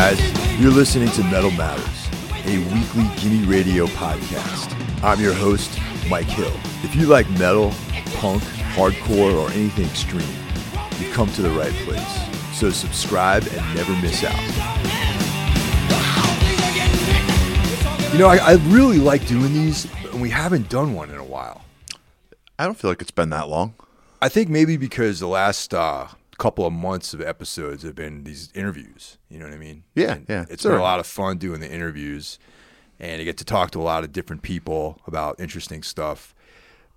guys. You're listening to Metal Matters, a weekly Gimme Radio podcast. I'm your host, Mike Hill. If you like metal, punk, hardcore, or anything extreme, you've come to the right place. So subscribe and never miss out. You know, I, I really like doing these, and we haven't done one in a while. I don't feel like it's been that long. I think maybe because the last uh, couple of months of episodes have been these interviews. You know what I mean? Yeah, And yeah, It's sure. been a lot of fun doing the interviews, and you get to talk to a lot of different people about interesting stuff.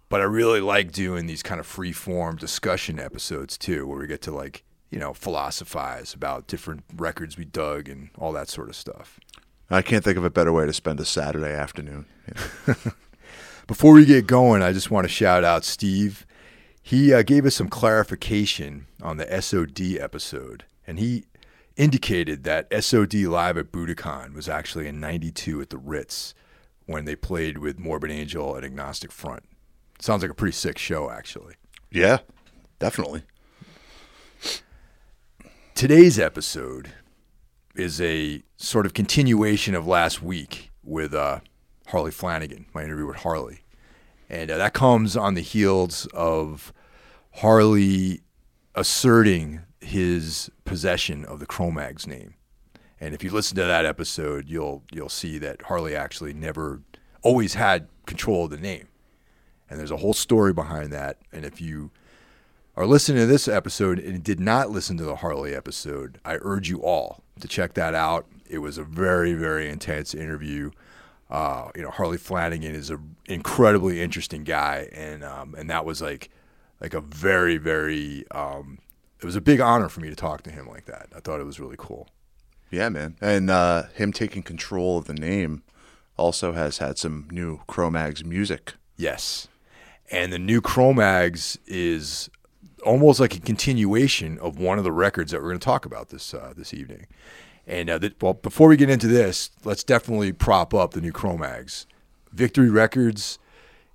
But I really like doing these kind of free form discussion episodes too, where we get to like you know philosophize about different records we dug and all that sort of stuff. I can't think of a better way to spend a Saturday afternoon. know. Before we get going, I just want to shout out Steve. He uh, gave us some clarification on the SOD episode, and he indicated that SOD live at Budokan was actually in 92 at the Ritz when they played with Morbid Angel and Agnostic Front. Sounds like a pretty sick show, actually. Yeah, definitely. Today's episode is a sort of continuation of last week with uh, Harley Flanagan, my interview with Harley. And uh, that comes on the heels of Harley asserting his possession of the Cro-Mags name. And if you listen to that episode, you'll you'll see that Harley actually never always had control of the name. And there's a whole story behind that. And if you are listening to this episode and did not listen to the Harley episode, I urge you all to check that out. It was a very, very intense interview. Uh, you know, Harley Flanagan is an incredibly interesting guy, and um, and that was like like a very, very um, it was a big honor for me to talk to him like that. I thought it was really cool. Yeah, man. And uh, him taking control of the name also has had some new Cro-Mags music. Yes. And the new Cro-Mags is almost like a continuation of one of the records that we're going to talk about this uh, this evening. And uh, th- well, before we get into this, let's definitely prop up the new Cro-Mags. Victory Records.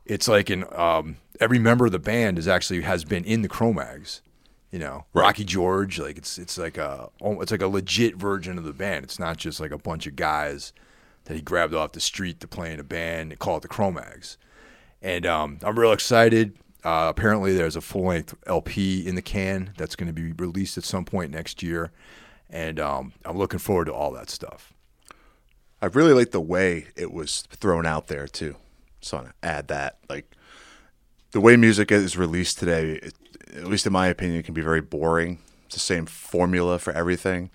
It's like an um, every member of the band is actually has been in the Cro-Mags. You know, Right. Rocky George. Like it's it's like a it's like a legit version of the band. It's not just like a bunch of guys that he grabbed off the street to play in a band and call it the Cro-Mags and um, I'm real excited. Uh, apparently, there's a full length LP in the can that's going to be released at some point next year, and um, I'm looking forward to all that stuff. I really like the way it was thrown out there too. Want to add that, like the way music is released today, it, at least in my opinion, can be very boring. It's the same formula for everything.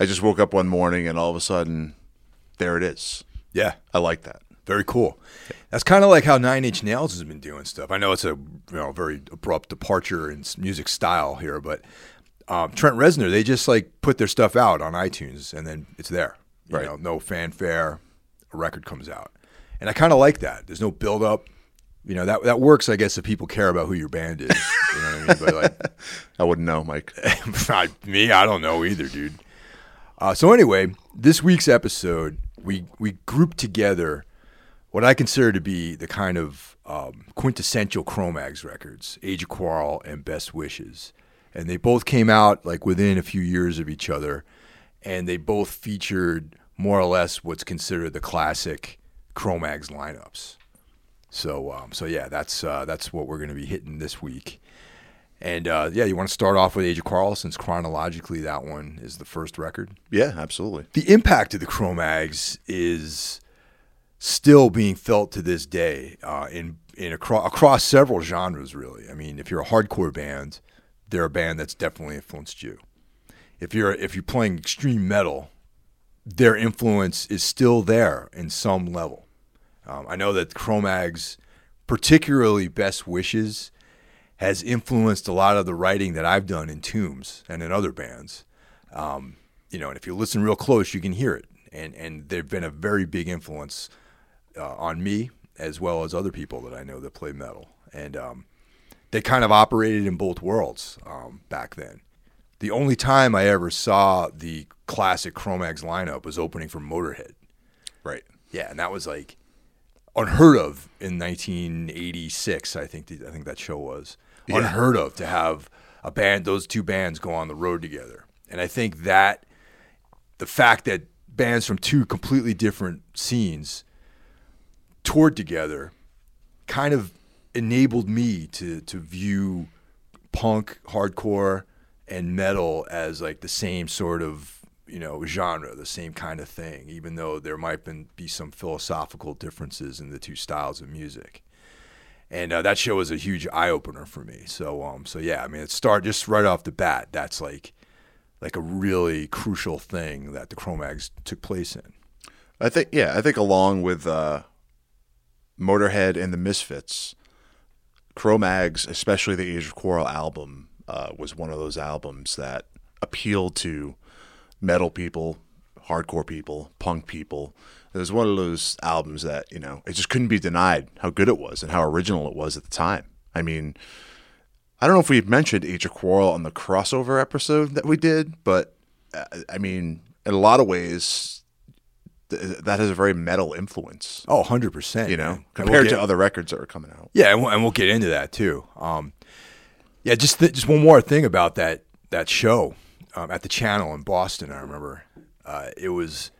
I just woke up one morning and all of a sudden, there it is. Yeah, I like that. very cool. That's kind of like how Nine Inch Nails has been doing stuff. I know it's a you know very abrupt departure in music style here, but um, Trent Reznor they just like put their stuff out on iTunes and then it's there. You Right. know, no fanfare, a record comes out, and I kind of like that. There's no build up. You know that that works, I guess, if people care about who your band is. You know what I mean? But like, I wouldn't know, Mike. I- me, I don't know either, dude. Uh, so anyway, this week's episode, we we grouped together what I consider to be the kind of um, quintessential Cro-Mags records, Age of Quarrel and Best Wishes, and they both came out like within a few years of each other, and they both featured more or less what's considered the classic Cro-Mags lineups. So, um, so yeah, that's uh, that's what we're going to be hitting this week. And uh, yeah, you want to start off with Age of Quarrel since chronologically that one is the first record. Yeah, absolutely. The impact of the Cro-Mags is still being felt to this day uh, in in across, across several genres. Really, I mean, if you're a hardcore band, they're a band that's definitely influenced you. If you're if you're playing extreme metal, their influence is still there in some level. Um, I know that Cro-Mags, particularly Best Wishes, has influenced a lot of the writing that I've done in Tombs and in other bands. Um, you know, and if you listen real close, you can hear it. And and they've been a very big influence uh, on me as well as other people that I know that play metal. And um, they kind of operated in both worlds um, back then. The only time I ever saw the classic Cro-Mags lineup was opening for Motorhead. Right. Yeah, and that was like unheard of in 1986. I think the, I think that show was Yeah. unheard of to have a band, those two bands, go on the road together. And I think that the fact that bands from two completely different scenes toured together kind of enabled me to to view punk, hardcore, and metal as like the same sort of you know genre, the same kind of thing, even though there might be some philosophical differences in the two styles of music. And uh, that show was a huge eye opener for me. So um, so yeah, I mean, it start just right off the bat. That's like like a really crucial thing that the Cro-Mags took place in. I think yeah, I think along with uh, Motorhead and the Misfits, Cro-Mags, especially the Age of Quarrel album, uh, was one of those albums that appealed to metal people, hardcore people, punk people. It was one of those albums that you know it just couldn't be denied how good it was and how original it was at the time. I mean, I don't know if we mentioned Age of Quarrel on the crossover episode that we did, but uh, I mean, in a lot of ways, that has a very metal influence. Oh, 100%. You know, man. compared We'll to other records that are coming out. Yeah, and we'll, and we'll get into that too. Um, yeah, just th- just one more thing about that that show um, at the channel in Boston. I remember uh, it was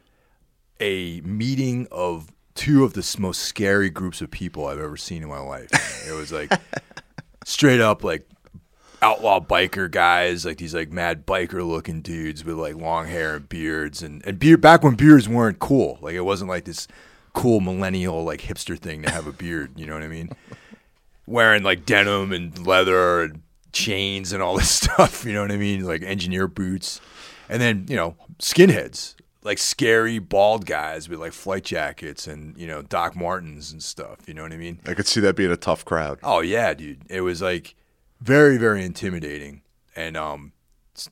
a meeting of two of the most scary groups of people I've ever seen in my life. It was like straight up like outlaw biker guys, like these like mad biker looking dudes with like long hair and beards and and beard back when beards weren't cool. Like it wasn't like this cool millennial like hipster thing to have a beard, you know what I mean? Wearing like denim and leather and chains and all this stuff, you know what I mean? Like engineer boots. And then, you know, skinheads, like scary bald guys with like flight jackets and, you know, Doc Martens and stuff, you know what I mean? I could see that being a tough crowd. Oh yeah, dude. It was like very, very intimidating, and um,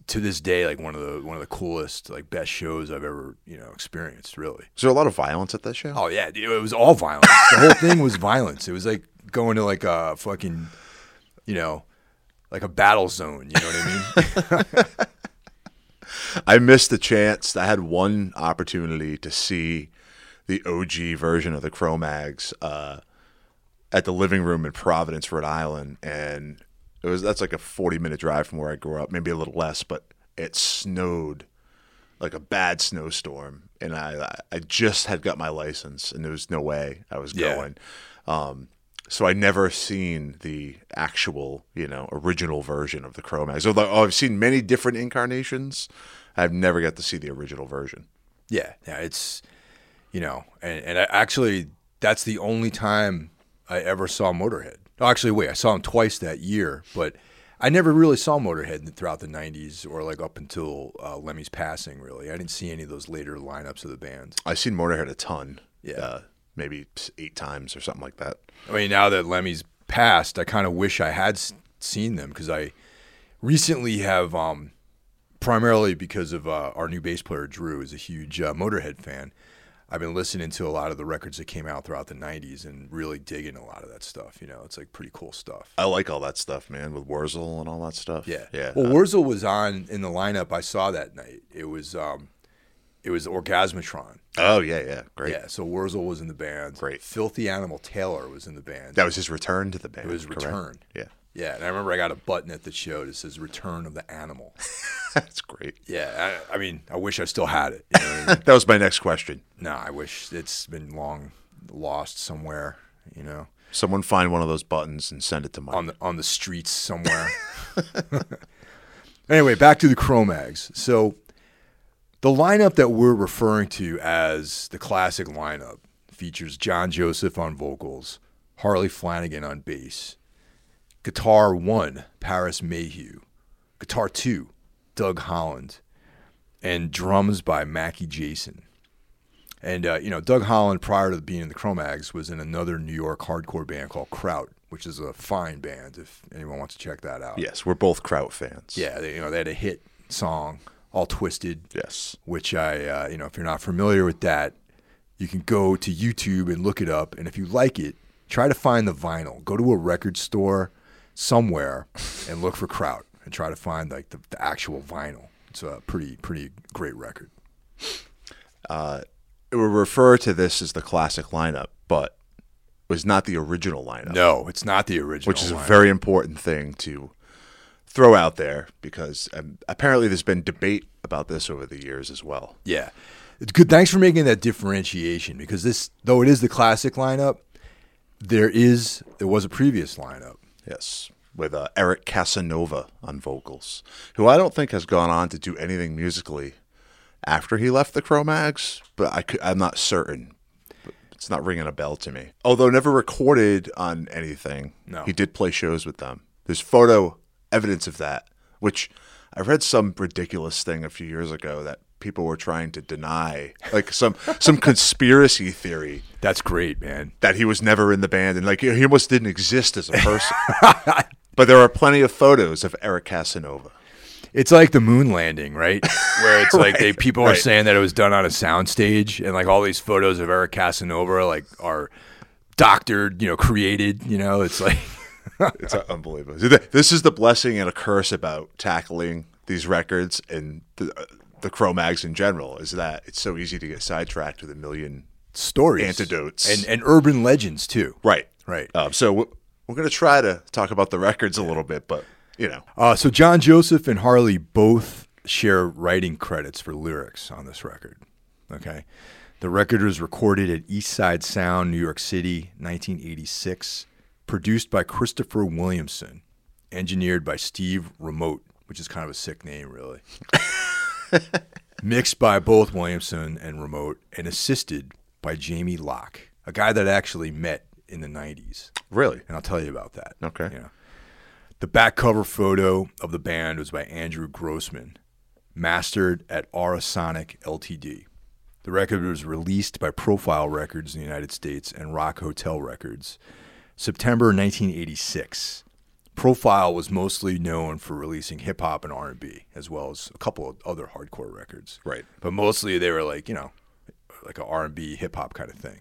to this day, like one of the one of the coolest, like best shows I've ever you know experienced. Really. Is there a lot of violence at that show? Oh yeah, dude, it was all violence. the whole thing was violence. It was like going to like a fucking, you know, like a battle zone. You know what I mean? I missed the chance. I had one opportunity to see the OG version of the Cro-Mags uh, at the living room in Providence, Rhode Island, and it was that's like a forty-minute drive from where I grew up, maybe a little less, but it snowed like a bad snowstorm, and I I just had got my license, and there was no way I was Yeah. going. Um, so I never seen the actual, you know, original version of the Cro-Mags. Although I've seen many different incarnations, I've never got to see the original version. Yeah, yeah, it's you know, and and I, actually that's the only time I ever saw Motorhead. Oh, actually, wait, I saw him twice that year, but I never really saw Motorhead throughout the '90s or like up until uh, Lemmy's passing. Really, I didn't see any of those later lineups of the band. I've seen Motorhead a ton. Yeah. Uh, maybe eight times or something like that. I mean, now that Lemmy's passed, I kind of wish I had s- seen them because I recently have, um, primarily because of uh, our new bass player Drew is a huge uh, Motorhead fan. I've been listening to a lot of the records that came out throughout the '90s and really digging a lot of that stuff. You know, it's like pretty cool stuff. I like all that stuff, man, with Wurzel and all that stuff. Yeah, Yeah. Well, Uh, Wurzel was on in the lineup I saw that night. It was, um, it was Orgasmatron. oh, yeah, yeah. Great. Yeah, so Wurzel was in the band. Great. Philthy Animal Taylor was in the band. That was his return to the band. It was correct? return. Yeah. Yeah, and I remember I got a button at the show that says "Return of the Animal." That's great. Yeah, I, I mean, I wish I still had it. You know I mean? That was my next question. no, I wish it's been long lost somewhere. You know, Someone find one of those buttons and send it to Mike. on the on the streets somewhere. anyway, back to the Cro-Mags. So, the lineup that we're referring to as the classic lineup features John Joseph on vocals, Harley Flanagan on bass, guitar one, Paris Mayhew, guitar two, Doug Holland, and drums by Mackie Jayson. And uh, you know, Doug Holland, prior to being in the Cro-Mags, was in another New York hardcore band called Kraut, which is a fine band. If anyone wants to check that out, yes, we're both Kraut fans. yeah, they, you know, they had a hit song, "All Twisted," Yes. which I, uh, you know, if you're not familiar with that, you can go to YouTube and look it up. And if you like it, try to find the vinyl. Go to a record store somewhere and look for Kraut and try to find like the, the actual vinyl. It's a pretty, pretty great record. It would refer to this as the classic lineup, but it was not the original lineup. No, it's not the original. which is a very important thing to throw out there because um, apparently there's been debate about this over the years as well. Yeah. It's good. Thanks for making that differentiation because this, though it is the classic lineup, there is there was a previous lineup. Yes, with uh, Eric Casanova on vocals, who I don't think has gone on to do anything musically after he left the Cro-Mags, but I could, I'm not certain. It's not ringing a bell to me. Although never recorded on anything, No. he did play shows with them. There's photo evidence of that, which I read some ridiculous thing a few years ago that people were trying to deny, like some some conspiracy theory That's great, man. that he was never in the band and like he almost didn't exist as a person. but there are plenty of photos of Eric Casanova. It's like the moon landing, right? Where it's like they Right, people are saying that it was done on a soundstage, and like all these photos of Eric Casanova like are doctored, you know, created. You know, it's like It's unbelievable. This is the blessing and a curse about tackling these records and the, the Cro-Mags in general is that it's so easy to get sidetracked with a million. stories, Antidotes. and and urban legends too. Right. Right. Um, so we're, we're going to try to talk about the records a little bit, but you know, Uh, so John Joseph and Harley both share writing credits for lyrics on this record. Okay. The record was recorded at East Side Sound, New York City, 1986, produced by Christopher Williamson, engineered by Steve Remote, which is kind of a sick name, really. Mixed by both Williamson and Remote, and assisted by Jamie Locke, a guy that I actually met in the 90s. really. And I'll tell you about that. Okay. Know. The back cover photo of the band was by Andrew Grossman, mastered at Arasonic Ltd. The record was released by Profile Records in the United States and Rock Hotel Records, September 1986. Profile was mostly known for releasing hip hop and R&B, as well as a couple of other hardcore records. Right. But mostly they were like, you know, like a R&B hip hop kind of thing.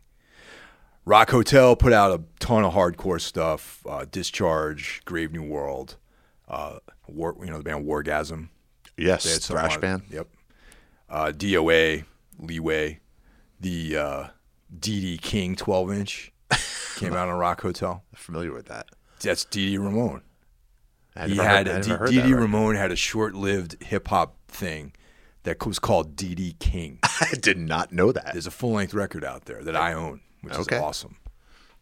Rock Hotel put out a ton of hardcore stuff. Uh, Discharge, Grave New World, uh, War, you know the band Wargasm. Yes. Thrash on- band. Yep. Uh, DOA, Leeway, the uh, Dee Dee King 12 inch came out on Rock Hotel. Familiar with that. That's Dee Dee Ramone. He had heard, I a, never heard D- that DD record. Ramon had a short-lived hip hop thing that was called Dee Dee King. I did not know that. There's a full-length record out there that I own, which Okay. is awesome.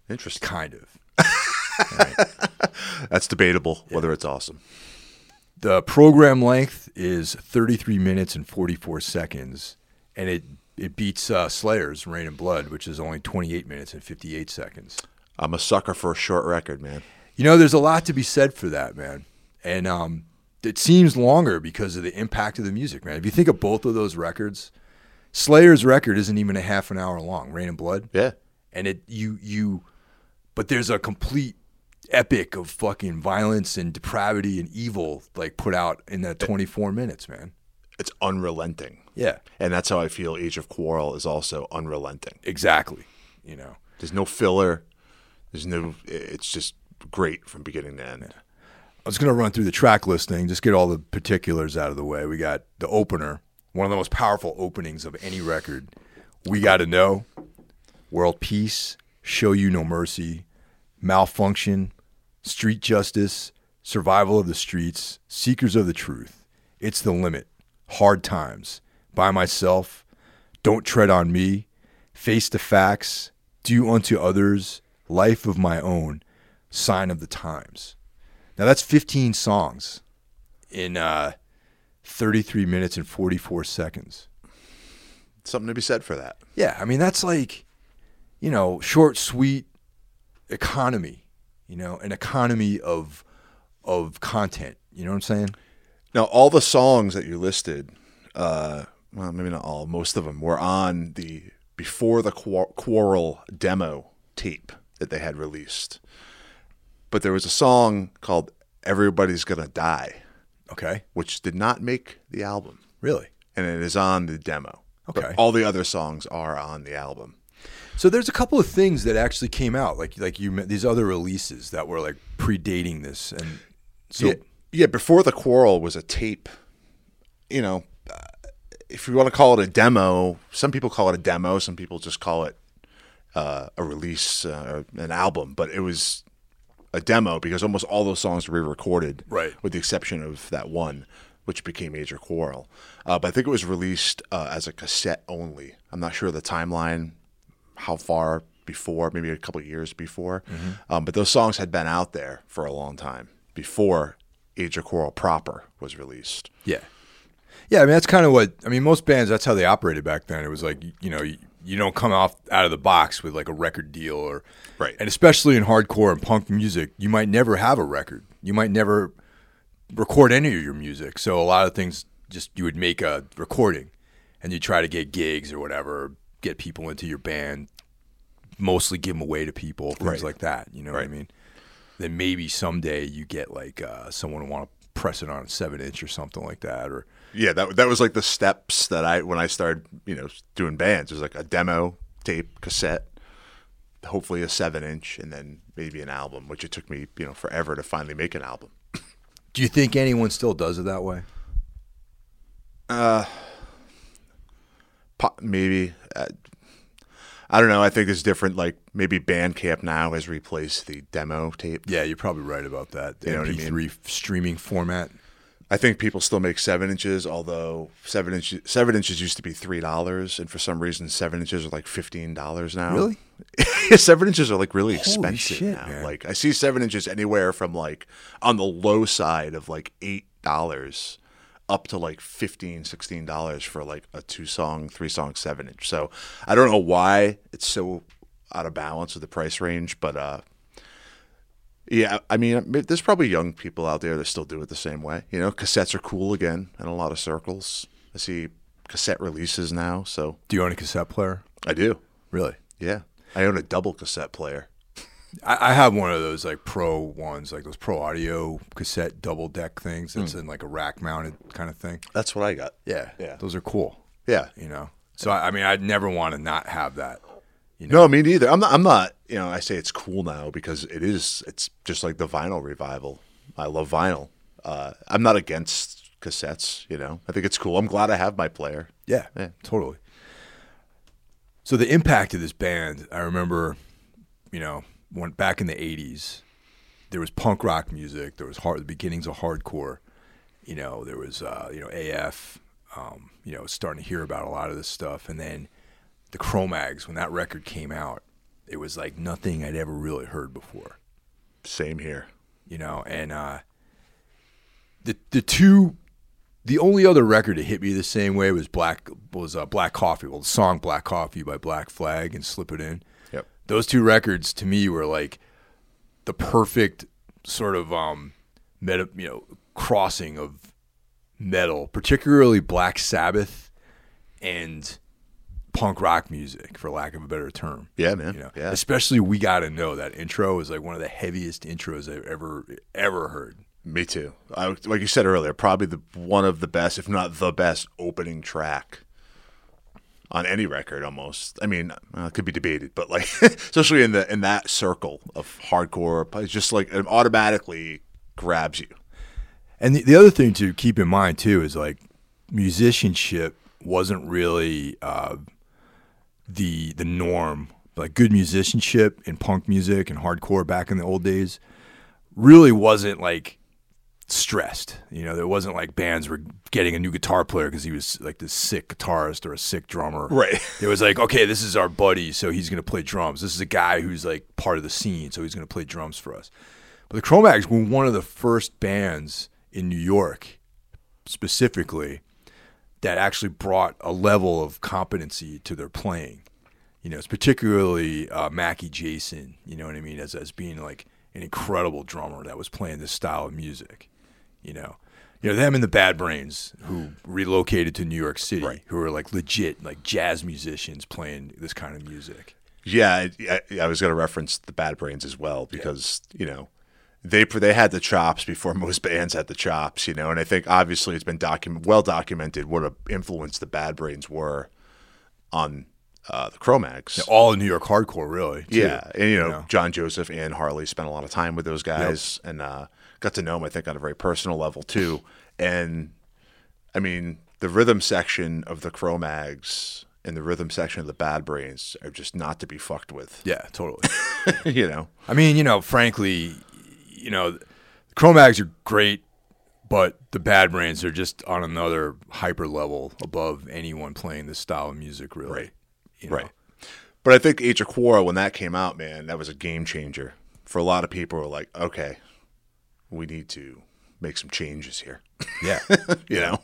Interesting. Kind of. That's debatable whether it's awesome. The program length is 33 minutes and 44 seconds, and it it beats uh, Slayer's Reign in Blood, which is only 28 minutes and 58 seconds. I'm a sucker for a short record, man. You know, there's a lot to be said for that, man. And um, it seems longer because of the impact of the music, man. If you think of both of those records, Slayer's record isn't even a half an hour long, Reign in Blood, Yeah. and it you you, but there's a complete epic of fucking violence and depravity and evil like put out in that 24 minutes, man. It's unrelenting. Yeah, And that's how I feel Age of Quarrel is also unrelenting. exactly. You know, There's no filler. There's no it's just great from beginning to end. I was going to run through the track listing, just get all the particulars out of the way. We got the opener, one of the most powerful openings of any record. We Got to Know, World Peace, Show You No Mercy, Malfunction, Street Justice, Survival of the Streets, Seekers of the Truth, It's the Limit, Hard Times, By Myself, Don't Tread on Me, Face the Facts, Do Unto Others, Life of My Own, Sign of the Times. Now that's 15 songs in uh, 33 minutes and 44 seconds. Something to be said for that. Yeah, I mean that's like, you know, short, sweet economy. You know, an economy of of content. You know what I'm saying? Now, all the songs that you listed, uh, well, maybe not all, most of them were on the Before the Quar- Quarrel demo tape that they had released. But there was a song called Everybody's Gonna Die, Okay, which did not make the album, really. and it is on the demo. Okay. But all the other songs are on the album. So there's a couple of things that actually came out, like like you these other releases that were like predating this, and so yeah, yeah, before the quarrel was a tape. You know, uh, if you want to call it a demo, some people call it a demo. Some people just call it uh, a release, uh, or an album. But it was a demo because almost all those songs were re-recorded, Right. With the exception of that one, which became Age of Quarrel. Uh, but I think it was released uh, as a cassette only. I'm not sure the timeline, how far before, maybe a couple of years before. Um, but those songs had been out there for a long time before Age of Quarrel proper was released. Yeah. Yeah, I mean that's kind of what I mean. Most bands that's how they operated back then. It was like you know you, don't come off out of the box with like a record deal or Right. and especially in hardcore and punk music, you might never have a record. You might never record any of your music. So a lot of things just you would make a recording and you try to get gigs or whatever, get people into your band, mostly give them away to people, things Right. like that. You know what I mean? Then maybe someday you get like uh, someone want to press it on a seven inch or something like that, or Yeah, that that was like the steps that I when I started, you know, doing bands. It was like a demo tape, cassette, hopefully a seven inch, and then maybe an album, which it took me, you know, forever to finally make an album. Do you think anyone still does it that way? Uh, maybe uh, I don't know. I think there's different. Like maybe Bandcamp now has replaced the demo tape. Yeah, you're probably right about that. The You know what I MP3 f- streaming format. I think people still make seven inches, although seven inches seven inches used to be three dollars, and for some reason seven inches are like fifteen dollars now. Really? seven inches are like really Holy expensive shit, now. man. Like I see seven inches anywhere from like on the low side of like eight dollars up to like 15 16 dollars for like a two song three song seven inch so i don't know why it's so out of balance with the price range but uh yeah i mean there's probably young people out there that still do it the same way you know cassettes are cool again in a lot of circles i see cassette releases now so Do you own a cassette player? i do Really? yeah i own a double cassette player I, I have one of those like pro ones, like those pro audio cassette double deck things. That's hmm. in like a rack mounted kind of thing. that's what i got Yeah, Yeah. Those are cool. yeah You know. So I, I mean, I'd never want to not have that. No, me neither. I'm not. I'm not. You know, I say it's cool now because it is. It's just like the vinyl revival. I love vinyl. Uh, I'm not against cassettes. You know, I think it's cool. I'm glad I have my player. Yeah, Yeah. totally. So the impact of this band, I remember, you know, when back in the '80s, there was punk rock music. There was hard, the beginnings of hardcore. You know, there was uh, you know AF. Um, you know, starting to hear about a lot of this stuff, and then the Cro-Mags when that record came out, it was like nothing I'd ever really heard before Same here. you know, and uh, the the two, the only other record to hit me the same way was Black was uh, Black Coffee. Well, the song Black Coffee by Black Flag and Slip It In. Yep. Those two records to me were like the perfect sort of um, meta, you know, crossing of metal, particularly Black Sabbath and punk rock music, for lack of a better term. Yeah, man. You know, Yeah. especially we got to know that intro is like one of the heaviest intros I've ever ever heard. Me too. I, like you said earlier, probably the one of the best, if not the best, opening track on any record. Almost. I mean, uh, it could be debated, but like, especially in the in that circle of hardcore, it's just like it automatically grabs you. And the, the other thing to keep in mind too is like musicianship wasn't really uh, the the norm. Like good musicianship in punk music and hardcore back in the old days really wasn't like stressed. You know, there wasn't like bands were getting a new guitar player because he was like this sick guitarist or a sick drummer. Right. It was like, okay, this is our buddy, so he's going to play drums. This is a guy who's like part of the scene, so he's going to play drums for us. But the Cro-Mags were one of the first bands in New York, specifically, that actually brought a level of competency to their playing. You know, it's particularly uh, Mackie Jayson. You know what I mean, as as being like an incredible drummer that was playing this style of music. You know, you know them and the Bad Brains who relocated to New York City, Right. who are like legit like jazz musicians playing this kind of music. Yeah, I, I, I was going to reference the Bad Brains as well because you know they they had the chops before most bands had the chops, you know, and I think obviously it's been document well documented what a influence the Bad Brains were on uh, the Cro-Mags. All in New York hardcore, really. too. Yeah, and you know, know? John Joseph and Harley spent a lot of time with those guys, and uh, got to know them. I think on a very personal level too. And I mean, the rhythm section of the Cro-Mags and the rhythm section of the Bad Brains are just not to be fucked with. yeah, totally. you know, I mean, you know, frankly, you know, the Cro-Mags are great but the Bad Brains are just on another hyper level above anyone playing this style of music, really. Right. You know? Right. But I think Age of Quarrel, when that came out, man, that was a game changer for a lot of people. Were like, okay, we need to make some changes here. Yeah. You know,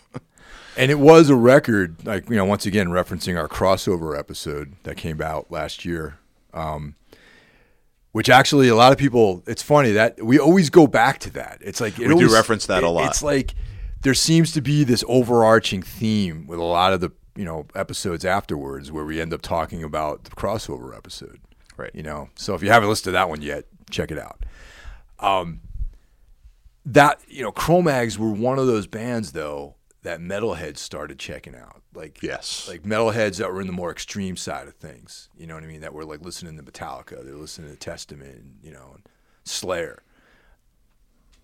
And it was a record, like, you know, once again, referencing our crossover episode that came out last year. Um, which actually, a lot of people, it's funny that we always go back to that. It's like, it We do reference that a lot. It's like there seems to be this overarching theme with a lot of the, you know, episodes afterwards where we end up talking about the crossover episode. Right. You know, so if you haven't listened to that one yet, check it out. Um, that you know, Cro-Mags were one of those bands though that metalheads started checking out. Like Yes. like metalheads that were in the more extreme side of things. You know what I mean? That were like listening to Metallica, they're listening to Testament, and, you know, and Slayer.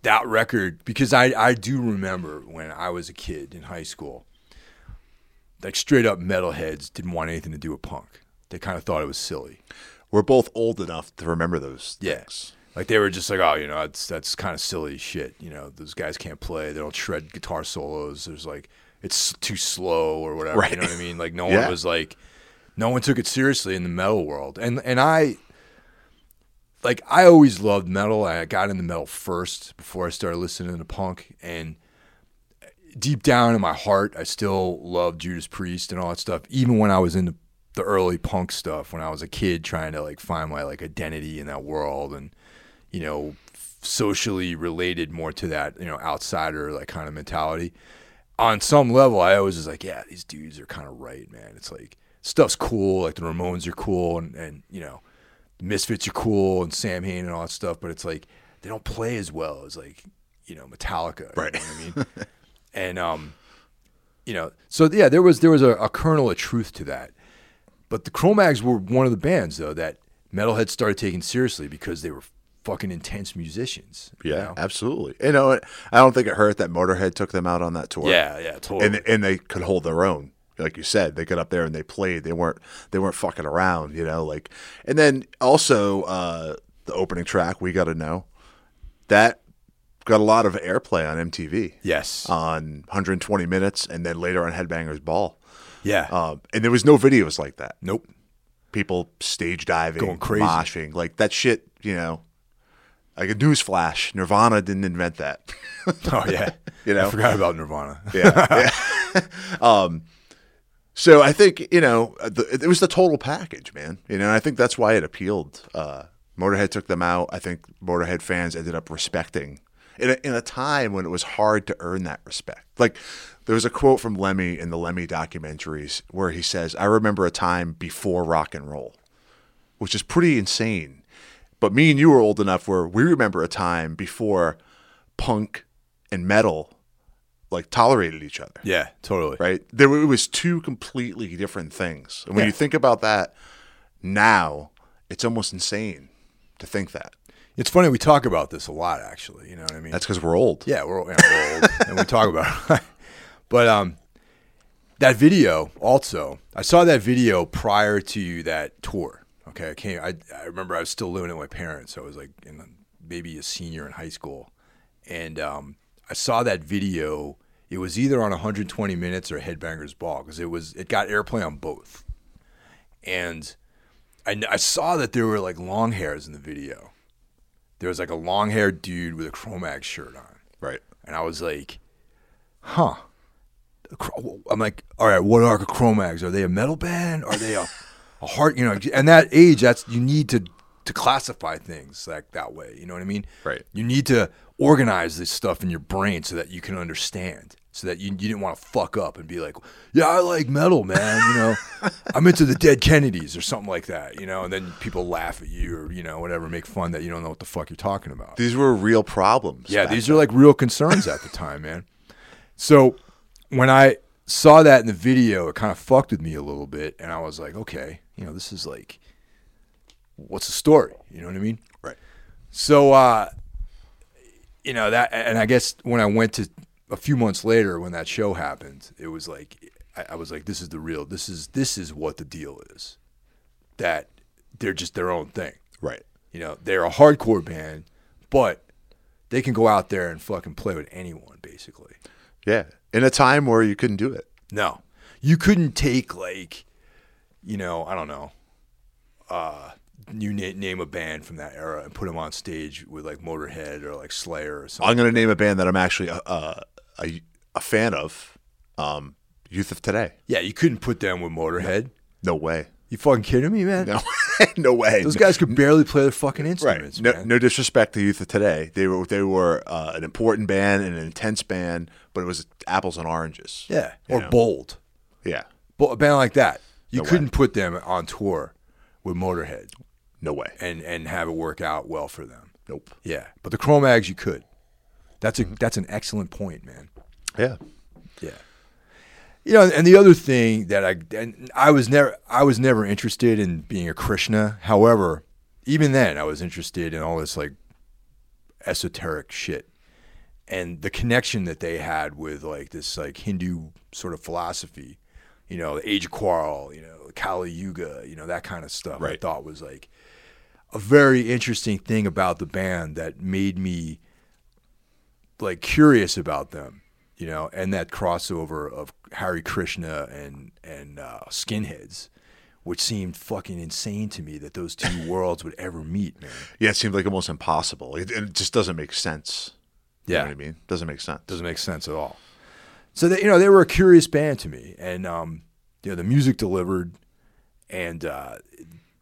That record, because I I do remember when I was a kid in high school, like straight up metalheads didn't want anything to do with punk. They kind of thought it was silly. we're both old enough to remember those Yeah. Like they were just like, oh, you know, that's that's kind of silly shit. You know, those guys can't play. They don't shred guitar solos. There's like it's too slow or whatever. Right. You know what I mean? Like no Yeah. one was like, no one took it seriously in the metal world. And and I, like, I always loved metal. I got into metal first before I started listening to punk. And deep down in my heart, I still loved Judas Priest and all that stuff. Even when I was into the early punk stuff, when I was a kid trying to like find my like identity in that world and you know, socially related more to that, you know, outsider like kind of mentality. On some level, I always was like, yeah, these dudes are kind of right, man. It's like stuff's cool, like the Ramones are cool, and and you know, the Misfits are cool, and Samhain and all that stuff. But it's like they don't play as well as like you know Metallica, Right. You know what I mean, and um, you know, so yeah, there was there was a, a kernel of truth to that. But the Cro-Mags were one of the bands though that metalhead started taking seriously because they were fucking intense musicians. Yeah, know? absolutely. You know, I don't think it hurt that Motorhead took them out on that tour. yeah, yeah, totally. and and they could hold their own. Like you said, they got up there and they played. They weren't they weren't fucking around, you know. Like, and then also uh, the opening track, "We Got to Know," that got a lot of airplay on MTV yes, on 120 Minutes, and then later on Headbangers Ball. yeah. Um, and there was no videos like that. nope. People stage diving, Going crazy. moshing, like that shit. You know, like a news flash. Nirvana didn't invent that. Oh yeah, You know? I forgot about Nirvana. yeah. yeah. um, so I think you know the, it was the total package, man. You know, I think that's why it appealed. Uh, Motorhead took them out. I think Motorhead fans ended up respecting in a, in a time when it was hard to earn that respect. Like there was a quote from Lemmy in the Lemmy documentaries where he says, "I remember a time before rock and roll," which is pretty insane. But me and you were old enough where we remember a time before punk and metal like tolerated each other yeah, totally. right? There it was two completely different things. And when Yeah. you think about that now, it's almost insane to think that. It's funny we talk about this a lot, actually. You know what I mean? That's because we're old. Yeah, we're, yeah, we're old, and we talk about it. but um, that video also, I saw that video prior to that tour. Okay, I came. I, I remember I was still living with my parents. So I was like in maybe a senior in high school, and um, I saw that video. It was either on 120 Minutes or Headbangers Ball because it was it got airplay on both, and I, I saw that there were like long hairs in the video. There was like a long haired dude with a Cro-Mags shirt on. Right. And I was like, huh. I'm like, all right, what are Cro-Mags? Are they a metal band? Are they a, a heart, you know, and that age, that's, you need to, to classify things like that way. You know what I mean? Right. You need to organize this stuff in your brain so that you can understand. So that you, you didn't want to fuck up and be like, yeah, I like metal, man. You know, I'm into the Dead Kennedys or something like that. You know, and then people laugh at you or you know whatever, make fun that you don't know what the fuck you're talking about. These were real problems. Yeah, these are like real concerns at the time, man. So when I saw that in the video, it kind of fucked with me a little bit, and I was like, okay, you know, this is like, what's the story? You know what I mean? Right. So, uh, you know that, and I guess when I went to a few months later when that show happened, it was like I, I was like, this is the real. This is this is what the deal is. That they're just their own thing. Right. You know, they're a hardcore band, but they can go out there and fucking play with anyone, basically. Yeah. In a time where you couldn't do it. No, you couldn't take like, you know, I don't know, uh, you na- name a band from that era and put them on stage with like Motorhead or like Slayer or something. I'm going to name a band that I'm actually a, a, a, a fan of. Um, Youth of Today. yeah, you couldn't put them with Motorhead. No way. You fucking kidding me, man? No, no way. Those guys could barely play their fucking Right. instruments, No, man. no disrespect to Youth of Today. They were they were uh, an important band and an intense band, but it was apples and oranges. Yeah, or know? Bold. Yeah. But a band like that, you No couldn't put them on tour with Motorhead No way. and and have it work out well for them. Nope. Yeah, but the Cro-Mags you could. That's a mm-hmm. that's an excellent point, man. Yeah. Yeah. You know, and the other thing that I and I was never I was never interested in being a Krishna. However, even then I was interested in all this like esoteric shit. And the connection that they had with like this like Hindu sort of philosophy, you know, the age of quarrel, you know, Kali Yuga, you know, that kind of stuff I thought was like a very interesting thing about the band that made me like curious about them, you know, and that crossover of Hare Krishna and and uh, skinheads, which seemed fucking insane to me that those two worlds would ever meet, man. Yeah, it seemed like almost impossible. It, it just doesn't make sense. You know Yeah. what I mean? Doesn't make sense. Doesn't make sense at all. So they, you know, they were a curious band to me, and um, you know, the music delivered, and uh,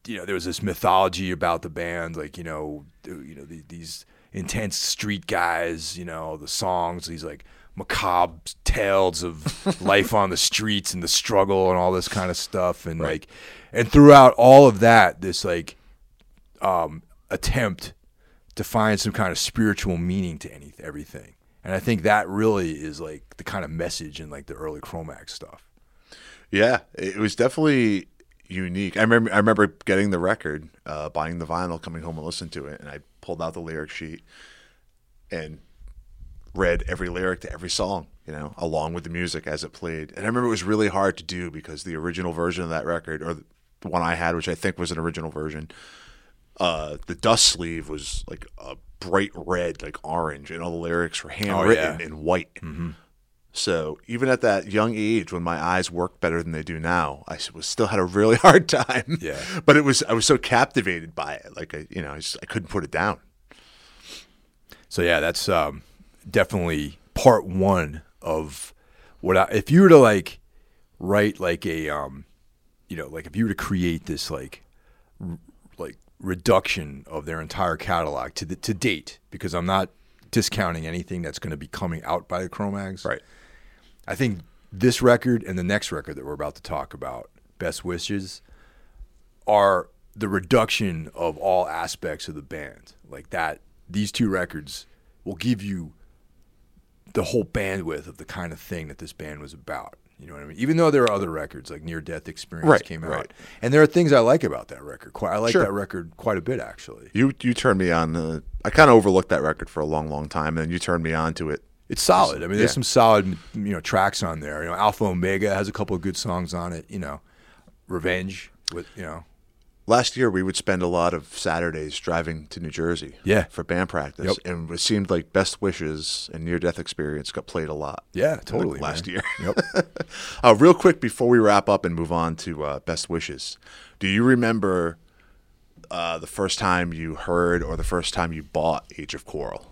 you know, there was this mythology about the band, like you know, you know, the, these intense street guys, you know, the songs, these like macabre tales of life on the streets and the struggle and all this kind of stuff, and like, and throughout all of that, this like um, attempt to find some kind of spiritual meaning to any everything. And I think that really is like the kind of message in like the early Cro-Mags stuff. Yeah, it was definitely unique. I remember I remember getting the record, uh, buying the vinyl, coming home and listening to it, and I pulled out the lyric sheet and read every lyric to every song, you know, along with the music as it played. And I remember it was really hard to do because the original version of that record, or the one I had, which I think was an original version, uh, the dust sleeve was like a bright red, like orange, and all the lyrics were handwritten yeah. in white. So even at that young age, when my eyes worked better than they do now, I was still had a really hard time. Yeah. but it was I was so captivated by it, like I, you know, I, just, I couldn't put it down. So yeah, that's um, definitely part one of what I, if you were to like write like a um, you know, like if you were to create this like r- like reduction of their entire catalog to the, to date, because I'm not discounting anything that's going to be coming out by the Cro-Mags. Right. I think this record and the next record that we're about to talk about, Best Wishes, are the reduction of all aspects of the band. Like that, these two records will give you the whole bandwidth of the kind of thing that this band was about. You know what I mean? Even though there are other records like Near Death Experience Right, came out, right. and there are things I like about that record. Quite, I like Sure. that record quite a bit actually. You you turned me on. Uh, I kind of overlooked that record for a long, long time, and then you turned me on to it. It's solid. I mean, there's some solid, you know, tracks on there. You know, Alpha Omega has a couple of good songs on it. You know, Revenge with you know, Last year, we would spend a lot of Saturdays driving to New Jersey, Yeah. for band practice, Yep. and it seemed like Best Wishes and Near Death Experience got played a lot. yeah, totally last man. year. Yep. Uh, real quick before we wrap up and move on to uh, best wishes, do you remember uh, the first time you heard or the first time you bought Age of Quarrel?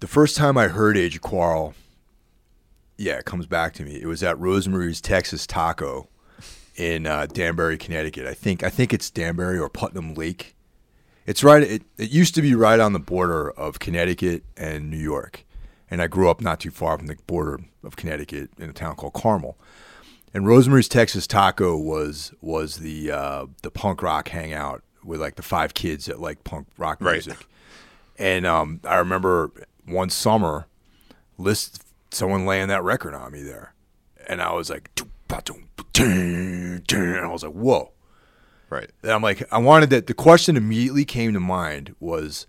the first time I heard Age of Quarrel, yeah, it comes back to me. It was at Rosemary's Texas Taco in uh, Danbury, Connecticut. I think I think it's Danbury or Putnam Lake. It's right. It, it used to be right on the border of Connecticut and New York, and I grew up not too far from the border of Connecticut in a town called Carmel. And Rosemary's Texas Taco was was the uh, the punk rock hangout with like the five kids that like punk rock Right. music. And um, I remember one summer, list someone laying that record on me there, and I was like, and I was like, whoa. Right. And I'm like, I wanted that. The question immediately came to mind was,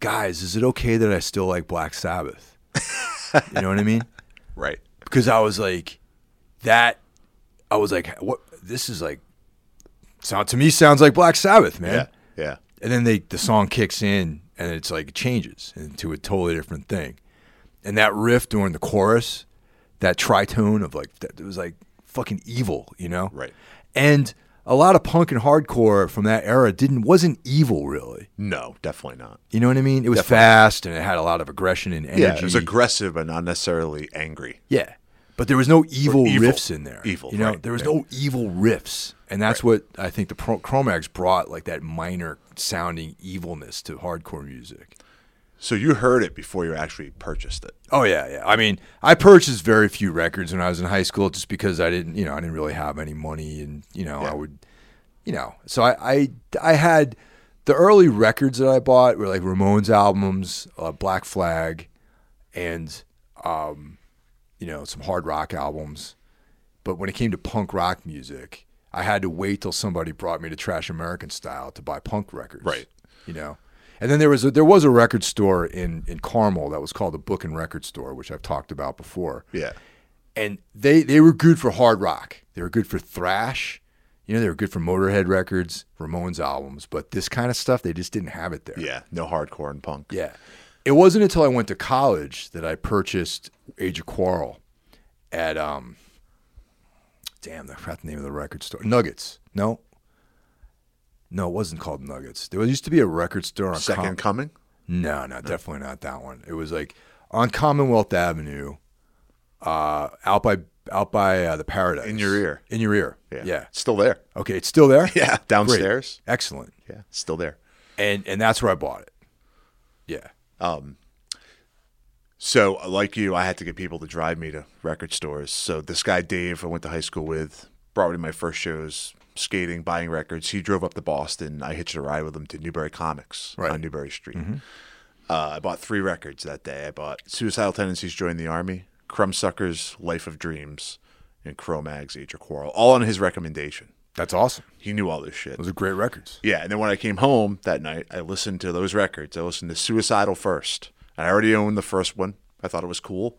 guys, is it okay that I still like Black Sabbath? you know what I mean? Right. Because I was like, that. I was like, what? This is like, sound to me sounds like Black Sabbath, man. Yeah. Yeah. And then they the song kicks in, and it's like it changes into a totally different thing. And that riff during the chorus, that tritone of like that, it was like fucking evil, you know? Right. And a lot of punk and hardcore from that era didn't wasn't evil really. No, definitely not. You know what I mean? It was Definitely. fast and it had a lot of aggression and energy. Yeah, it was aggressive, but not necessarily angry. Yeah. But there was no evil, evil. riffs in there. Evil, You know, right, there was right. no evil riffs. And that's what I think the Pro- Cro-Mags brought, like that minor sounding evilness to hardcore music. So you heard it before you actually purchased it. Oh yeah, yeah. I mean, I purchased very few records when I was in high school, just because I didn't, you know, I didn't really have any money, and you know, Yeah. I would, you know, so I, I, I had the early records that I bought were like Ramones albums, uh, Black Flag, and, um, you know, some hard rock albums. But when it came to punk rock music, I had to wait till somebody brought me to Trash American Style to buy punk records. Right. You know. And then there was a, there was a record store in in Carmel that was called the Book and Record Store, which I've talked about before. Yeah. And they they were good for hard rock. They were good for thrash. You know, they were good for Motorhead records, Ramones albums, but this kind of stuff they just didn't have it there. Yeah. No hardcore and punk. Yeah. It wasn't until I went to college that I purchased Age of Quarrel at um damn, I forgot the name of the record store. Nuggets. No. No, it wasn't called Nuggets. There used to be a record store on Second Com- Coming. No, no, definitely not that one. It was like on Commonwealth Avenue, uh, out by out by uh, the Paradise. In your ear. In your ear. Yeah. Yeah. It's still there. Okay, it's still there. Yeah. Great. Downstairs. Excellent. Yeah. Still there. And and that's where I bought it. Yeah. Um. So, like you, I had to get people to drive me to record stores. So, this guy, Dave, I went to high school with, brought me to my first shows, skating, buying records. He drove up to Boston. I hitched a ride with him to Newbury Comics Right. on Newbury Street. Uh, I bought three records that day. I bought Suicidal Tendencies Join the Army, Crumbsuckers, Life of Dreams, and Cro-Mags, Age of Quarrel, all on his recommendation. That's awesome. He knew all this shit. Those are great records. Yeah, and then when I came home that night, I listened to those records. I listened to Suicidal first. I already owned the first one. I thought it was cool.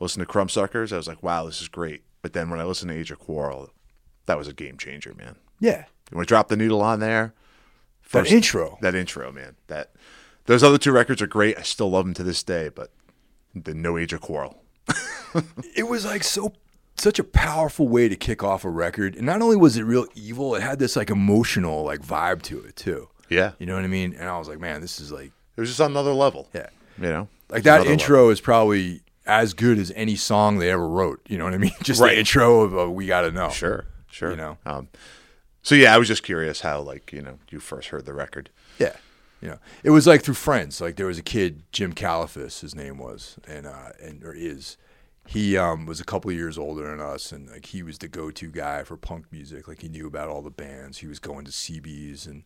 I listened to Crumbsuckers. I was like, wow, this is great. But then when I listened to Age of Quarrel, that was a game changer, man. Yeah. When I dropped the needle on there, That intro. that intro, man. That those other two records are great. I still love them to this day, but the No Age of Quarrel. it was like so such a powerful way to kick off a record. And not only was it real evil, it had this like emotional like vibe to it too. Yeah, You know what I mean? And I was like, man, this is like it was just on another level. yeah. you know, Like that intro is probably as good as any song they ever wrote. You know what I mean? Just Right. the intro of uh, "We Gotta Know." Sure, sure. You know. um, so yeah, I was just curious how like you know you first heard the record. Yeah. You know, it was like through friends. Like there was a kid, Jim Califas, his name was, and uh, and or is. He um, was a couple of years older than us, and like he was the go-to guy for punk music. Like he knew about all the bands. He was going to CBs and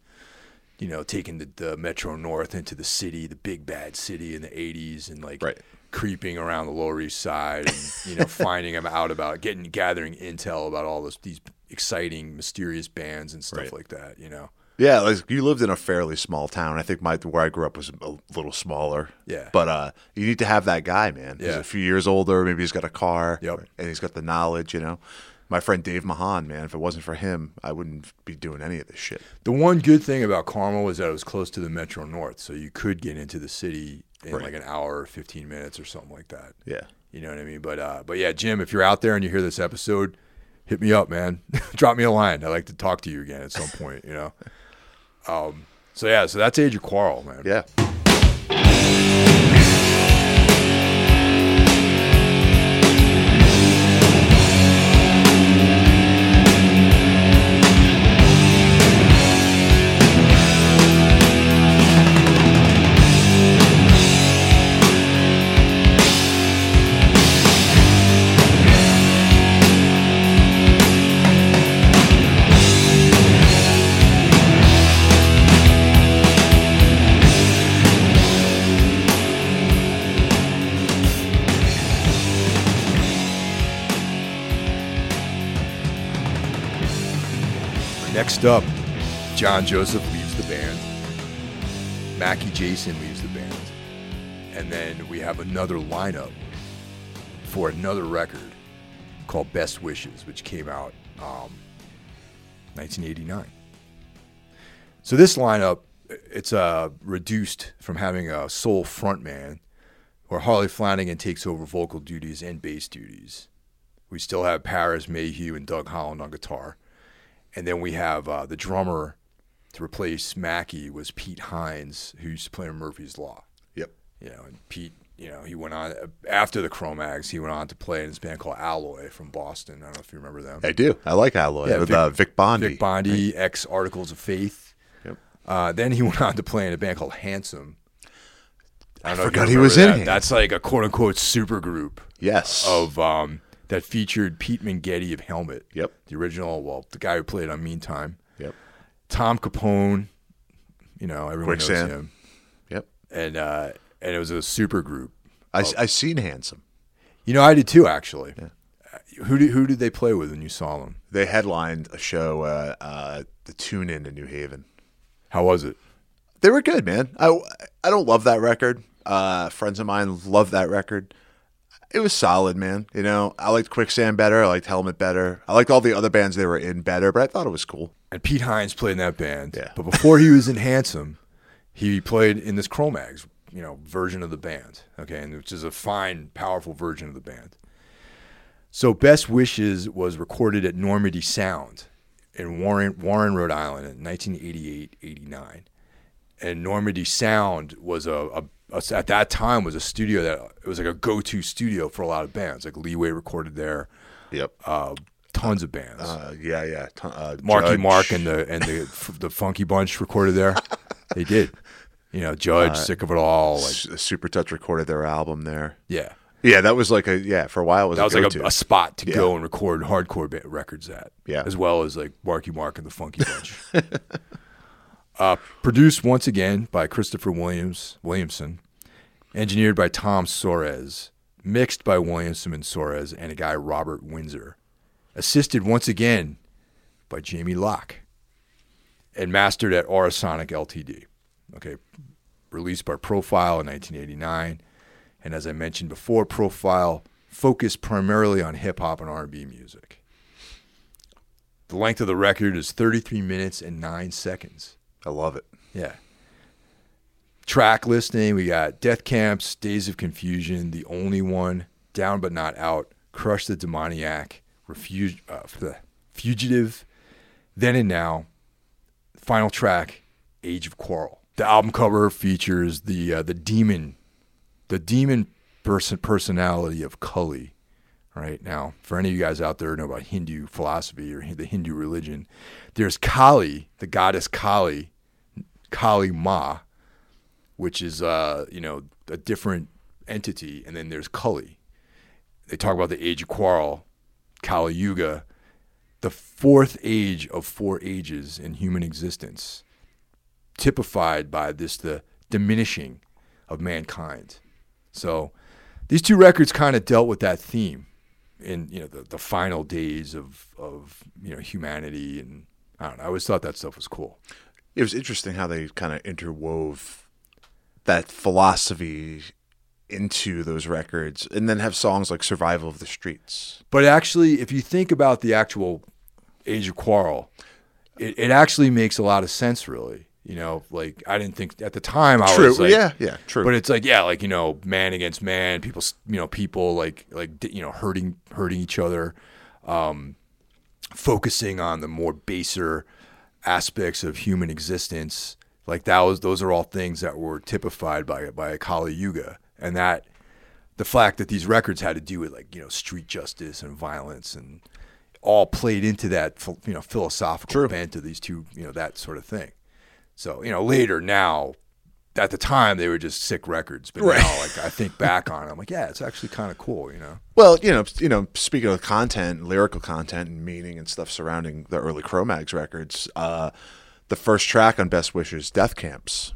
you know taking the, the Metro North into the city, the big bad city in the '80s, and like Right. creeping around the Lower East Side, and you know finding him out about getting gathering intel about all this, these exciting, mysterious bands and stuff Right. like that. You know. Yeah, like you lived in a fairly small town. I think my where I grew up was a little smaller. Yeah. But uh, you need to have that guy, man. He's Yeah. a few years older. Maybe he's got a car. Yep. And he's got the knowledge. You know, my friend Dave Mahan, man. If it wasn't for him, I wouldn't be doing any of this shit. The one good thing about Carmel was that it was close to the Metro North, so you could get into the city in Right. like an hour or 15 minutes or something like that. Yeah. You know what I mean? But uh, but yeah, Jim, if you're out there and you hear this episode, hit me up, man. Drop me a line. I'd like to talk to you again at some point. You know. Um. So yeah, so that's Age of Quarrel, man. Yeah. Next up, John Joseph leaves the band. Mackie Jayson leaves the band. And then we have another lineup for another record called Best Wishes, which came out um, 1989. So this lineup it's uh, reduced from having a sole frontman, where Harley Flanagan takes over vocal duties and bass duties. We still have Paris Mayhew and Doug Holland on guitar, and then we have uh, the drummer to replace Mackie was Pete Hines, who used to play in Murphy's Law. Yep. You know, and Pete, you know, he went on after the Cro-Mags. He went on to play in this band called Alloy from Boston. I don't know if you remember them. I do. I like Alloy Yeah, with Vic- uh, Vic Bondi. Vic Bondi, ex Articles of Faith. Yep. Uh, then he went on to play in a band called Handsome. I don't know if forgot he was in that. it. That's like a quote unquote super group Yes. of um, that featured Pete Mengede of Helmet. Yep. The original, well, the guy who played on Meantime. Yep. Tom Capone, you know, everyone Quicksand. knows him. Yep. And uh, and it was a super group. I, Oh. I seen Handsome. You know, I did too, actually. Uh, Who did who did they play with when you saw them? They headlined a show, uh, uh, the Tune Inn in New Haven. How was it? They were good, man. I, I don't love that record. Uh, friends of mine love that record. It was solid, man. You know, I liked Quicksand better. I liked Helmet better. I liked all the other bands they were in better, but I thought it was cool. And Pete Hines played in that band. Yeah. But before he was in Handsome, he played in this Cro-Mags, you know, version of the band. Okay, and which is a fine, powerful version of the band. So Best Wishes was recorded at Normandy Sound in Warren, Warren, Rhode Island in 1988-89. And Normandy Sound was a, a- at that time was a studio that it was like a go-to studio for a lot of bands. Like Leeway recorded there, Yep. uh, tons of bands. Uh, yeah, yeah. T- Uh, Marky Judge. Mark and the and the the Funky Bunch recorded there. They did. You know, Judge, sick of it all. Like, S- Supertouch recorded their album there. yeah, Yeah, that was like a yeah for a while. It was that was a like a, a spot to Yeah. go and record hardcore records at. Yeah. as well as like Marky Mark and the Funky Bunch. uh, produced once again by Christopher Williams Williamson, engineered by Tom Soares, mixed by Williamson and Soares, and a guy Robert Windsor, assisted once again by Jamie Locke, and mastered at Aurosonic Ltd. Okay, released by Profile in 1989, and as I mentioned before, Profile focused primarily on hip hop and R&B music. The length of the record is 33 minutes and 9 seconds. I love it. Yeah. Track listing, we got Death Camps, Days of Confusion, The Only One, Down But Not Out, Crush the Demoniac, Refuge, uh, the Fugitive, Then and Now, final track, Age of Quarrel. The album cover features the uh, the demon, the demon person personality of Kali. Right now, for any of you guys out there know about Hindu philosophy or the Hindu religion, there's Kali, the goddess Kali, Kali Ma, which is uh, you know a different entity, and then there's Kali. They talk about the age of quarrel, Kali Yuga, the fourth age of four ages in human existence, typified by this the diminishing of mankind. So these two records kind of dealt with that theme in you know the, the final days of of you know humanity and I don't know. I always thought that stuff was cool. It was interesting how they kind of interwove that philosophy into those records, and then have songs like "Survival of the Streets." But actually, if you think about the actual Age of Quarrel, it, it actually makes a lot of sense, really. You know, like I didn't think at the time I True. was like, yeah. Yeah. True. But it's like, yeah, like you know, man against man, people, you know, people like like you know, hurting hurting each other, um, focusing on the more baser aspects of human existence. Like that was those are all things that were typified by by Kali Yuga, and that the fact that these records had to do with like you know street justice and violence and all played into that you know philosophical True. bent of these two you know that sort of thing. So you know later now, at the time they were just sick records, but Right. now like I think back on it, I'm like yeah, it's actually kind of cool, you know. Well, you know, you know, speaking of content, lyrical content, and meaning and stuff surrounding the early Cro-Mags records, uh, the first track on Best Wishes, "Death Camps,"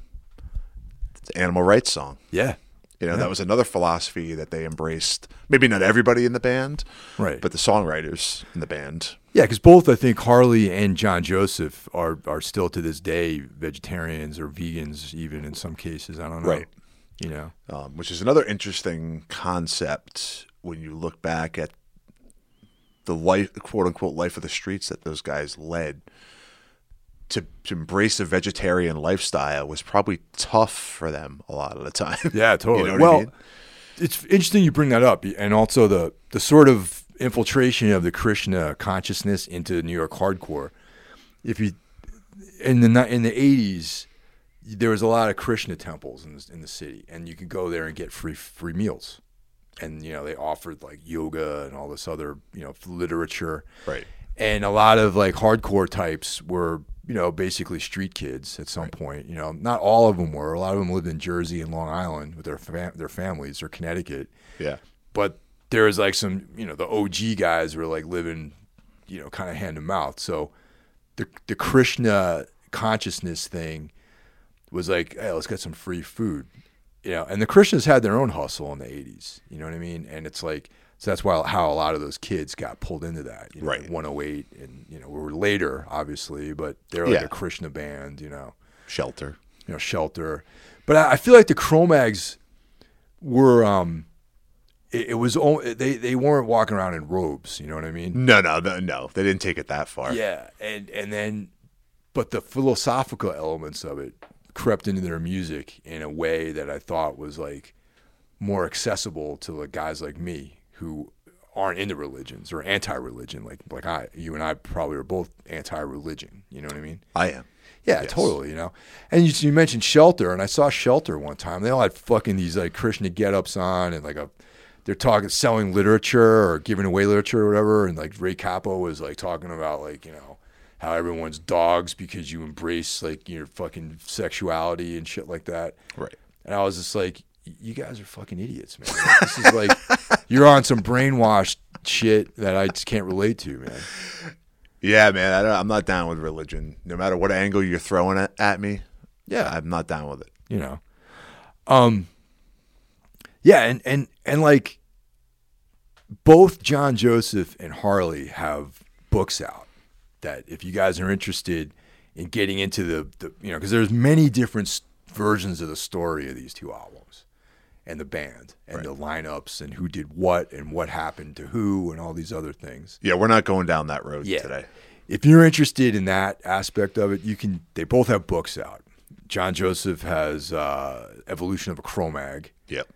it's an animal rights song. Yeah, You know, that was another philosophy that they embraced. Maybe not everybody in the band, right. but the songwriters in the band. Yeah, because both I think Harley and John Joseph are are still to this day vegetarians or vegans, even in some cases. I don't know. Right. You know. um, which is another interesting concept when you look back at the life, quote unquote, life of the streets that those guys led. To, to embrace a vegetarian lifestyle was probably tough for them a lot of the time. Yeah, totally. You know what I well, mean? it's interesting you bring that up, and also the the sort of infiltration of the Krishna consciousness into New York hardcore. If you in the in the eighties, there was a lot of Krishna temples in the, in the city, and you could go there and get free free meals, and you know they offered like yoga and all this other you know literature, Right. and a lot of like hardcore types were you know basically street kids at some point you know not all of them were. A lot of them lived in jersey and long island with their fam- their families or connecticut. Yeah. but there was like some you know the og guys were like living you know kind of hand to mouth. So the the krishna consciousness thing was like hey let's get some free food. You know and the krishnas had their own hustle in the 80s you know what i mean? And it's like so that's why how a lot of those kids got pulled into that you know, Right. 108 and you know we were later obviously but they're like Yeah. a krishna band you know Shelter. you know, shelter. But I, I feel like the Cro-Mags were, um, it, it was only, they they weren't walking around in robes. You know what I mean? No, no, no, no. They didn't take it that far. Yeah, and and then, but the philosophical elements of it crept into their music in a way that I thought was like more accessible to like guys like me who aren't into religions or anti-religion like like I you and I probably are both anti-religion you know what I mean I am. Yeah, Yes. totally. You know, and you, you mentioned Shelter, and I saw Shelter one time. They all had fucking these like Krishna get-ups on, and like a they're talking selling literature or giving away literature or whatever. And like Ray Cappo was like talking about like you know how everyone's dogs because you embrace like your fucking sexuality and shit like that. Right. And I was just like, you guys are fucking idiots, man. Like, this is like you're on some brainwashed shit that I just can't relate to, man. Yeah, man. I don't, I'm not down with religion. No matter what angle you're throwing it at me, Yeah, I'm not down with it. you know um yeah and and and like both john joseph and harley have books out that if you guys are interested in getting into the, the you know because there's many different versions of the story of these two albums and the band and the lineups and who did what and what happened to who and all these other things Yeah, we're not going down that road Yeah. today. if you're interested in that aspect of it, you can. They both have books out. John Joseph has uh, Evolution of a Cro-Mag. Yep.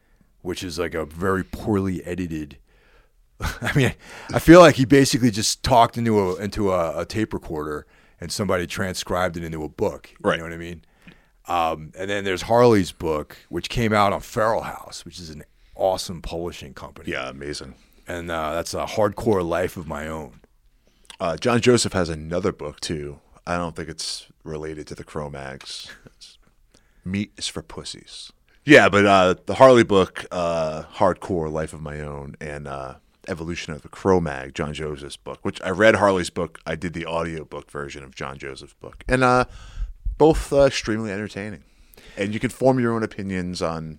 which is like a very poorly edited. I mean, I feel like he basically just talked into a into a, a tape recorder and somebody transcribed it into a book. You Right. know what I mean? Um, and then there's Harley's book, which came out on Feral House, which is an awesome publishing company. Yeah, amazing. And uh, that's a hardcore life of my own. Uh, John Joseph has another book too. I don't think it's related to the Cro-Mags. Meat is for pussies. Yeah, but uh, the Harley book, uh, Hardcore Life of My Own, and uh, Evolution of the Cro-Mag, John Joseph's book, which I read Harley's book. I did the audiobook version of John Joseph's book. And uh, both uh, extremely entertaining. And you can form your own opinions on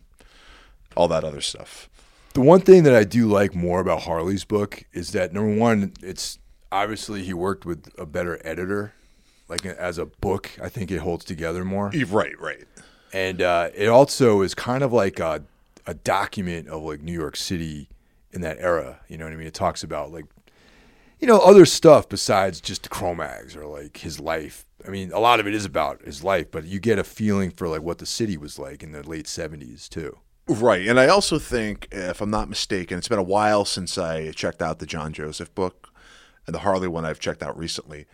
all that other stuff. The one thing that I do like more about Harley's book is that number one, it's obviously he worked with a better editor. Like as a book, I think it holds together more, Right, right. and uh, it also is kind of like a, a document of like New York City in that era. You know what I mean? It talks about like you know other stuff besides just the Cro-Mags or like his life. I mean, a lot of it is about his life, but you get a feeling for like what the city was like in the late '70s too. Right. And I also think, if I'm not mistaken, it's been a while since I checked out the John Joseph book and the Harley one I've checked out recently.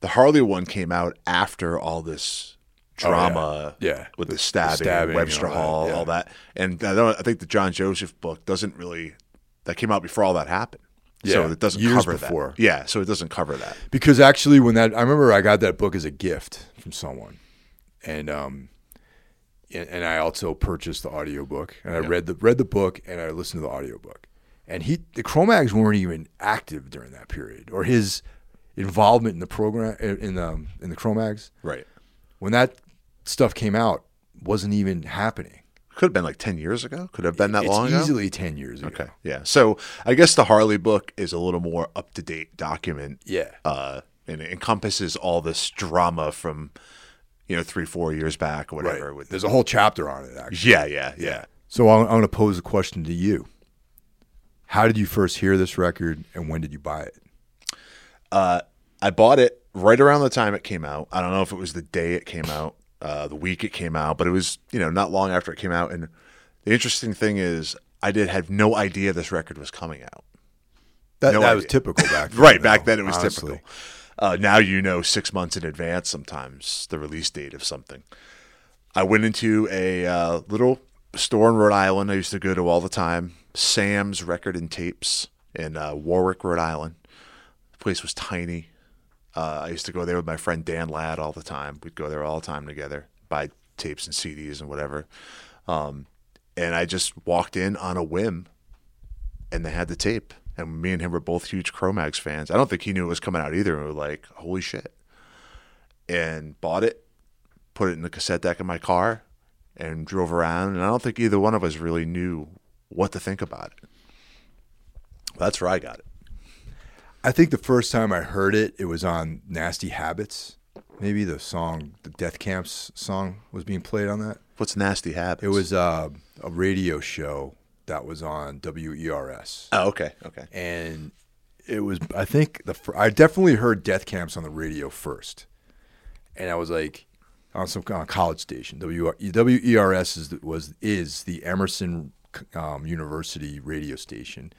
The Harley one came out after all this drama Oh, yeah. with The- the, the stabbing, stabbing Webster all that, Hall, yeah. all that. And I, don't, I think the John Joseph book doesn't really, that came out before all that happened. So Yeah, it doesn't years cover before. that. Yeah. So it doesn't cover that. because actually when that I remember I got that book as a gift from someone and um and, and I also purchased the audiobook and I read the read the book and I listened to the audiobook and he the Cro-Mags weren't even active during that period or his involvement in the program in the in the Cro-Mags Right. when that stuff came out wasn't even happening Could have been like 10 years ago. Could have been that it's long ago. easily 10 years ago Okay. Yeah. So I guess the Harley book is a little more up to date document. yeah Uh, and it encompasses all this drama from, you know, three, four years back or right whatever. With there's a whole chapter on it actually yeah, yeah, yeah. So I'm, I'm going to pose a question to you. How did you first hear this record, and when did you buy it? Uh, I bought it right around the time it came out. I don't know if it was the day it came out, uh, the week it came out, but it was you know not long after it came out. And the interesting thing is, I did have no idea this record was coming out. That, No that was typical back then. Right back then, it was honestly. typical. Uh, now you know six months in advance sometimes the release date of something. I went into a uh, little store in Rhode Island. I used to go to all the time. Sam's Record and Tapes in uh, Warwick, Rhode Island. The place was tiny. Uh, I used to go there with my friend Dan Ladd all the time. We'd go there all the time together, buy tapes and CDs and whatever. Um, and I just walked in on a whim, and they had the tape. And me and him were both huge Cro-Mags fans. I don't think he knew it was coming out either. And we were like, "Holy shit!" And bought it, put it in the cassette deck in my car, and drove around. And I don't think either one of us really knew what to think about it. That's where I got it. I think the first time I heard it, it was on Nasty Habits. Maybe the song, the Death Camps song, was being played on that. What's nasty habits? It was uh, a radio show that was on WERS, Oh, okay, okay. and it was. I think the fir- I definitely heard Death Camps on the radio first, and I was like on some on a college station. W- WERS is the- was is the Emerson um, University radio station,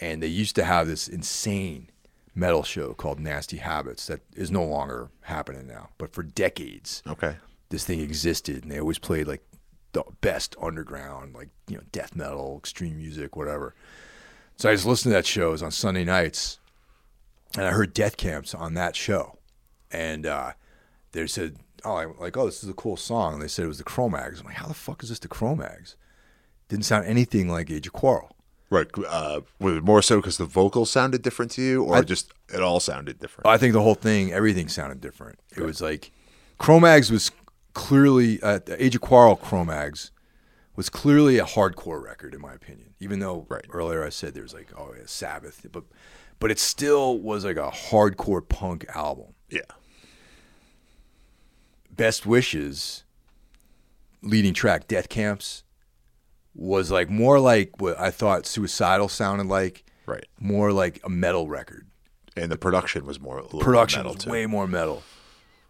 and they used to have this insane metal show called Nasty Habits that is no longer happening now, but for decades Okay. this thing existed and they always played like the best underground like you know death metal extreme music whatever. So i just listened to that show it was on sunday nights and i heard death camps on that show. And uh, they said oh I'm like oh this is a cool song. And they said it was the Cro-Mags i'm like how the fuck is this the Cro-Mags didn't sound anything like age of quarrel Right. Uh, was it more so because the vocals sounded different to you, or I- just it all sounded different? I think the whole thing, everything sounded different. It was like Cro-Mags was clearly uh, Age of Quarrel. Cro-Mags was clearly a hardcore record, in my opinion. Even though Right. earlier I said there was like oh yeah, Sabbath, but but it still was like a hardcore punk album. yeah. Best Wishes, leading track, Death Camps, was like more like what I thought Suicidal sounded like, Right. more like a metal record. And the production was more production metal was too. way more metal.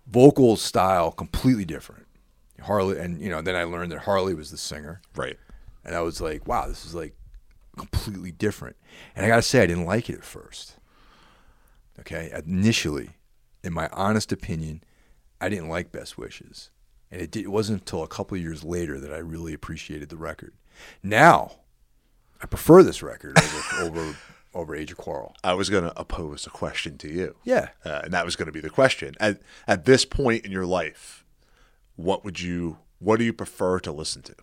Vocal style completely different. Harley and you know then I learned that Harley was the singer, right. and I was like, wow, this is like completely different. And I gotta say, I didn't like it at first. Okay, initially, in my honest opinion, I didn't like Best Wishes, and it, did, it wasn't until a couple of years later that I really appreciated the record. Now, I prefer this record over over over Age of Quarrel. I was going to oppose a question to you. Yeah, Uh, and that was going to be the question. At at this point in your life, what would you what do you prefer to listen to?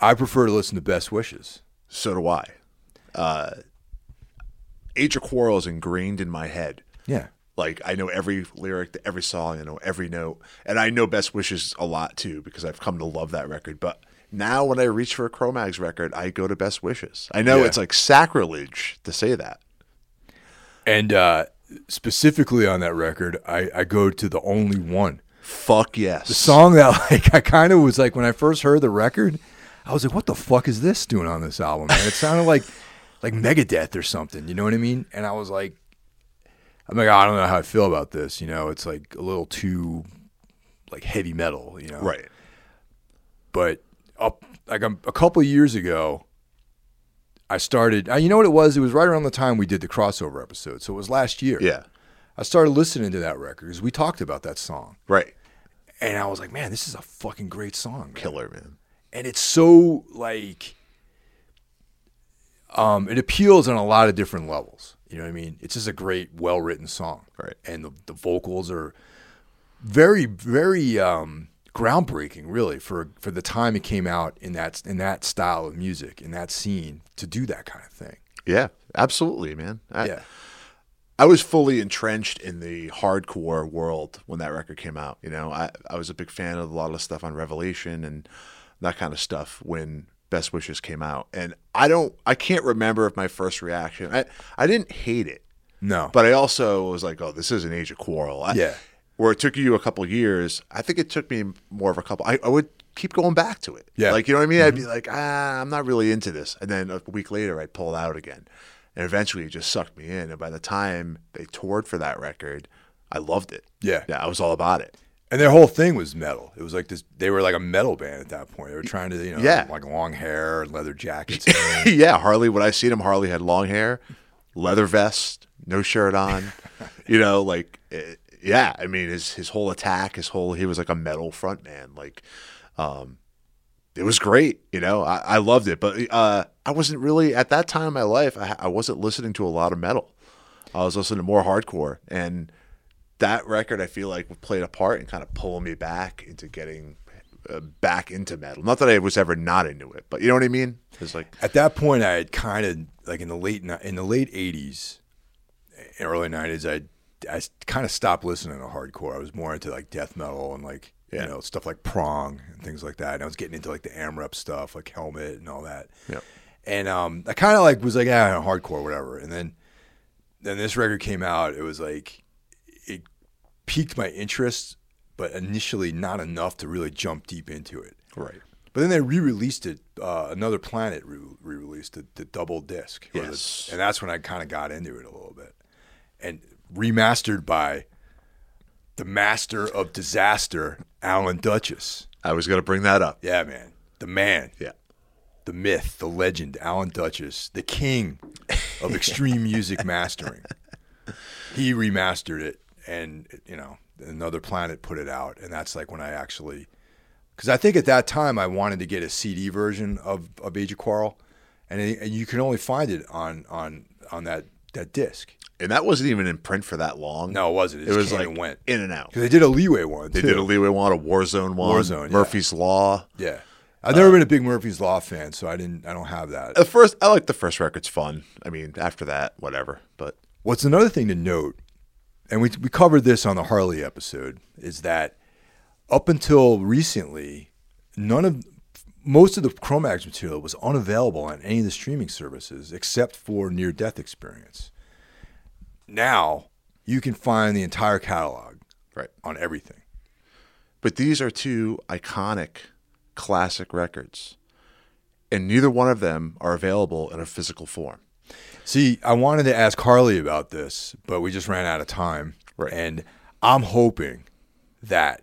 I prefer to listen to Best Wishes. So do I. Uh, Age of Quarrel is ingrained in my head. Yeah. Like I know every lyric to every song, I know every note, and I know Best Wishes a lot too because I've come to love that record. But now when I reach for a Cro-Mags record, I go to Best Wishes. I know Yeah. it's like sacrilege to say that. And uh, specifically on that record, I, I go to the only one. Fuck yes. The song that like I kind of was like when I first heard the record, I was like, "What the fuck is this doing on this album?" Man? It sounded like like Megadeth or something. You know what I mean? And I was like, I'm like, I don't know how I feel about this. You know, it's like a little too like heavy metal. You know, right. but up like a, a couple of years ago i started uh, you know what it was it was right around the time we did the crossover episode so it was last year Yeah. i started listening to that record because we talked about that song Right. and i was like man this is a fucking great song man. Killer man. and it's so like um it appeals on a lot of different levels you know what i mean it's just a great well written song Right. and the, the vocals are very very um groundbreaking really for for the time it came out in that in that style of music in that scene to do that kind of thing Yeah. Absolutely, man. I, yeah I was fully entrenched in the hardcore world when that record came out. You know, I, I was a big fan of a lot of stuff on Revelation and that kind of stuff when Best Wishes came out. And I don't, I can't remember if my first reaction, I, I didn't hate it, no but I also was like, oh, this is an Age of Quarrel. I, Yeah. Where it took you a couple years, I think it took me more of a couple, I, I would keep going back to it. Yeah. Like, you know what I mean? I'd be like, ah, I'm not really into this. And then a week later, I'd pull out again. And eventually it just sucked me in. And by the time they toured for that record, I loved it. Yeah. Yeah, I was all about it. And their whole thing was metal. It was like this. They were like a metal band at that point. They were trying to, you know, Yeah. like long hair and leather jackets. yeah, Harley. When I seen him, Harley had long hair, leather vest, no shirt on. you know, like eh, yeah. I mean, his his whole attack, his whole he was like a metal front man. Like, um, it was great. You know, I, I loved it. But uh, I wasn't really at that time in my life. I, I wasn't listening to a lot of metal. I was listening to more hardcore, and that record I feel like played a part in kind of pulling me back into getting. Uh, back into metal. Not that I was ever not into it, but you know what I mean. It's like At that point, I had kind of like in the late in the late '80s, early '90s, I I kind of stopped listening to hardcore. I was more into like death metal and like Yeah. you know stuff like prong and things like that. And I was getting into like the AMREP stuff, like Helmet and all that. Yep. And um, I kind of like was like, yeah, hardcore, whatever. And then then this record came out. It was like it piqued my interest, but initially not enough to really jump deep into it. right. But then they re-released it. Uh, Another Planet re- re-released the, the double disc. or the- Yes. and that's when I kind of got into it a little bit. And remastered by the master of disaster, Alan Douches. I was going to bring that up. Yeah, man, the man, Yeah. the myth, the legend, Alan Douches, the king of extreme music mastering. He remastered it, and you know, Another Planet put it out, and that's like when I actually, because I think at that time I wanted to get a CD version of, of Age of Quarrel, and, it, and you can only find it on on on that that disc. And that wasn't even in print for that long. No, it wasn't. It, it just was like went. in and out. Because they did a Leeway one. They too. did a Leeway one, a Warzone one, Warzone, yeah. Murphy's Law. Yeah, I've never uh, been a big Murphy's Law fan, so I didn't. I don't have that. The first, I like the first record's fun. I mean, after that, whatever. But What's another thing to note, and we we covered this on the Harley episode, is that up until recently, none of most of the Cro-Mags material was unavailable on any of the streaming services except for Near Death Experience. Now you can find the entire catalog right. on everything. But these are two iconic, classic records, and neither one of them are available in a physical form. See, I wanted to ask Harley about this, but we just ran out of time. Right. And I'm hoping that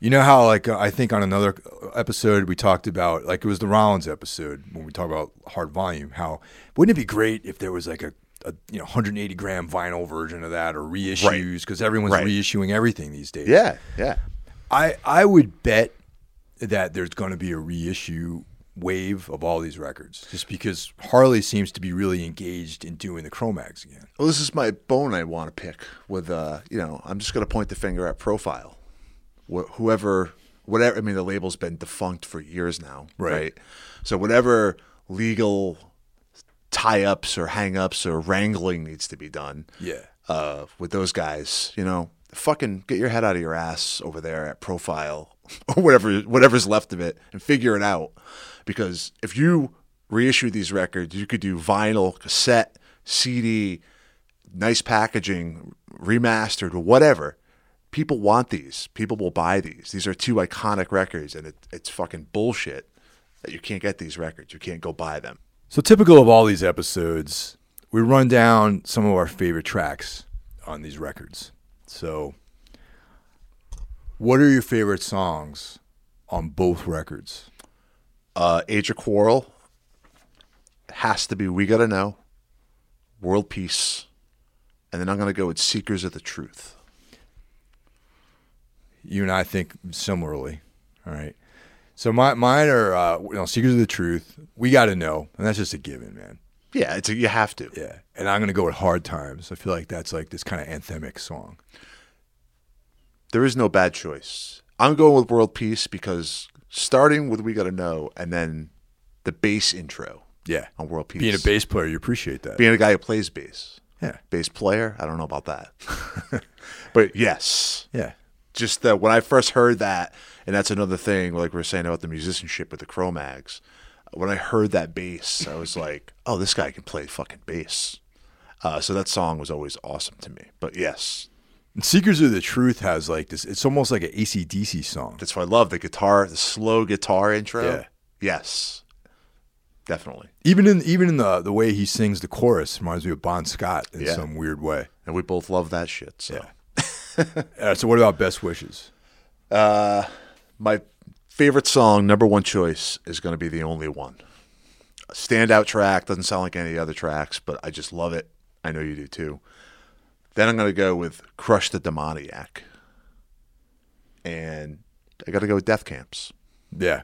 you know how like I think on another episode we talked about like it was the Rollins episode when we talked about hard volume. How wouldn't it be great if there was like a, a you know 180 gram vinyl version of that or reissues because everyone's Right. reissuing everything these days. Yeah, yeah. I I would bet that there's going to be a reissue wave of all these records just because Harley seems to be really engaged in doing the Cro-Mags again. Well, this is my bone I want to pick with, uh, you know, I'm just going to point the finger at Profile. Wh- whoever, whatever, I mean, the label's been defunct for years now, Right. right? So, whatever legal tie ups or hang ups or wrangling needs to be done Yeah. uh, with those guys, you know, fucking get your head out of your ass over there at Profile or whatever, whatever's left of it and figure it out. Because if you reissue these records, you could do vinyl, cassette, CD, nice packaging, remastered, whatever. People want these. People will buy these. These are two iconic records, and it, it's fucking bullshit that you can't get these records. You can't go buy them. So typical of all these episodes, we run down some of our favorite tracks on these records. So what are your favorite songs on both records? Uh, Age of Quarrel has to be We Gotta Know, World Peace, and then I'm going to go with Seekers of the Truth. You and I think similarly. All right. So my mine are uh, you know, Secrets of the Truth. We got to know, and that's just a given, man. Yeah, it's a, you have to. Yeah. And I'm gonna go with Hard Times. I feel like that's like this kind of anthemic song. There is no bad choice. I'm going with World Peace because starting with We Gotta Know and then the bass intro Yeah. on World Peace. Being a bass player, you appreciate that. Being a guy who plays bass. yeah. Bass player, I don't know about that. but yes, Yeah. just that when I first heard that, and that's another thing, like we are saying about the musicianship with the Cro-Mags. When I heard that bass, I was like, "Oh, this guy can play fucking bass." Uh, so that song was always awesome to me. But yes, And Seekers of the Truth has like this. It's almost like an ACDC song. that's why I love the guitar, the slow guitar intro. Yeah. Yes, definitely. Even in even in the the way he sings the chorus reminds me of Bon Scott in Yeah. some weird way. And we both love that shit. So Yeah. Uh, so what about best wishes? Uh, my favorite song, number one choice, is going to be the only one. A standout track doesn't sound like any other tracks, but I just love it. I know you do too. Then I'm going to go with "Crush the Demoniac," and I got to go with Death Camps. Yeah.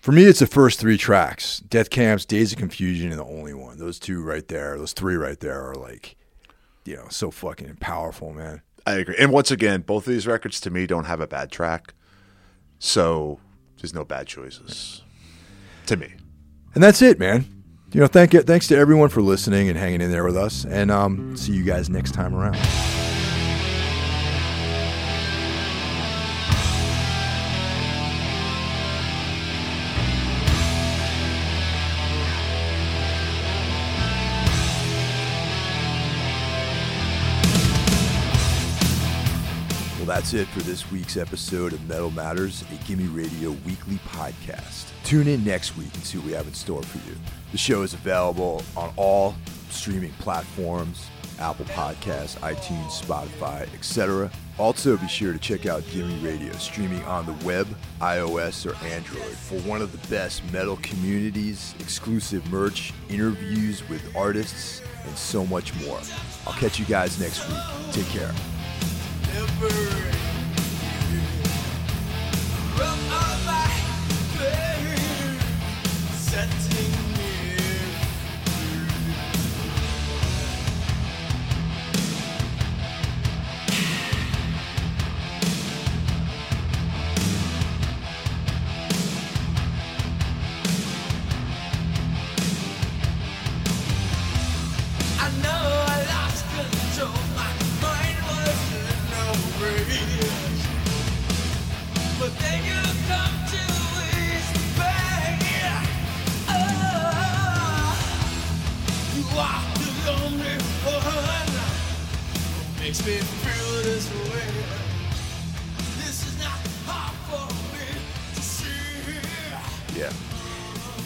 For me, it's the first three tracks: Death Camps, Days of Confusion, and the only one. Those two right there, those three right there, are like, you know, so fucking powerful, man. I agree. And once again, both of these records to me don't have a bad track, so there's no bad choices to me. And that's it, man. You know, thank you, thanks to everyone for listening and hanging in there with us. And um, see you guys next time around. That's it for this week's episode of Metal Matters, a Gimme Radio weekly podcast. Tune in next week and see what we have in store for you. The show is available on all streaming platforms Apple Podcasts, iTunes, Spotify, etc. Also, be sure to check out Gimme Radio streaming on the web, iOS, or Android for one of the best metal communities, exclusive merch, interviews with artists, and so much more. I'll catch you guys next week. Take care. I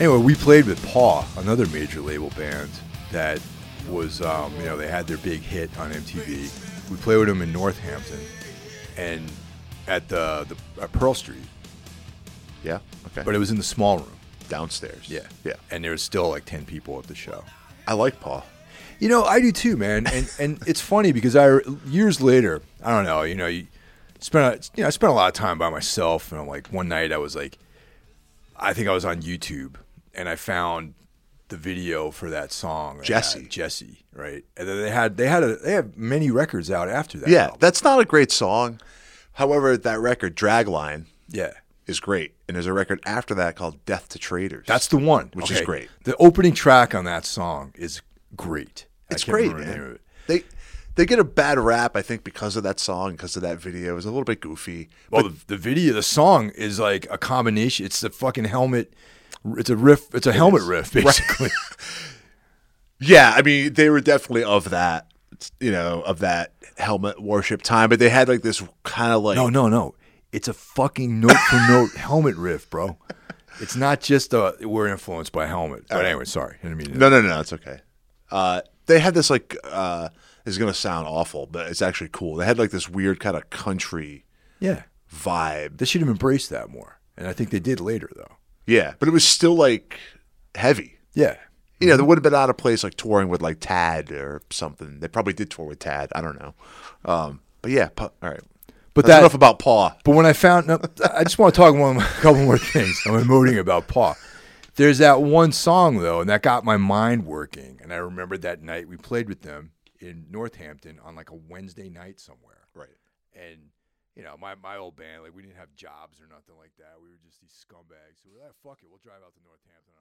Anyway, we played with Paw, another major label band that was, um, you know, they had their big hit on MTV. We played with them in Northampton and at the, the at Pearl Street, Yeah. Okay. but it was in the small room. downstairs. Yeah. Yeah. And there was still like 10 people at the show. I like Paw. You know, I do too, man. And and it's funny because I years later, I don't know, you know, you spent you know, I spent a lot of time by myself and like one night I was like I think I was on YouTube and I found the video for that song. Jesse. Jesse, right? And then they had they had a they have many records out after that. Yeah, album. that's not a great song. However, that record Dragline yeah. is great, and there's a record after that called Death to Traitors. That's the one. Which is great. The opening track on that song is great. It's great, man. it. They they get a bad rap, I think, because of that song, because of that video. It was a little bit goofy. Well, the, the video, the song is like a combination. It's the fucking helmet. It's a riff. It's a helmet riff, basically. Yeah, I mean, they were definitely of that, you know, of that helmet worship time, but they had like this kind of like no, no, no. It's a fucking note for note helmet riff, bro. It's not just a we're influenced by helmet. But anyway, sorry. I didn't mean no, no, no, it's okay. Uh, they had this like uh, this is gonna sound awful, but it's actually cool. They had like this weird kind of country Yeah, vibe. they should have embraced that more, and I think they did later, though. Yeah, but it was still like heavy. Yeah, You know, they would have been out of place like touring with like Tad or something. They probably did tour with Tad. I don't know. Um, but yeah, Pa- all right. But That's that- enough about Paw. But when I found, no, I just want to talk one, a couple more things. I'm emoting about Paw. There's that one song though, and that got my mind working. And I remembered that night we played with them in Northampton on like a Wednesday night somewhere. Right. And you know, my, my old band, like we didn't have jobs or nothing like that. We were just these scumbags. We were like, ah, fuck it, we'll drive out to Northampton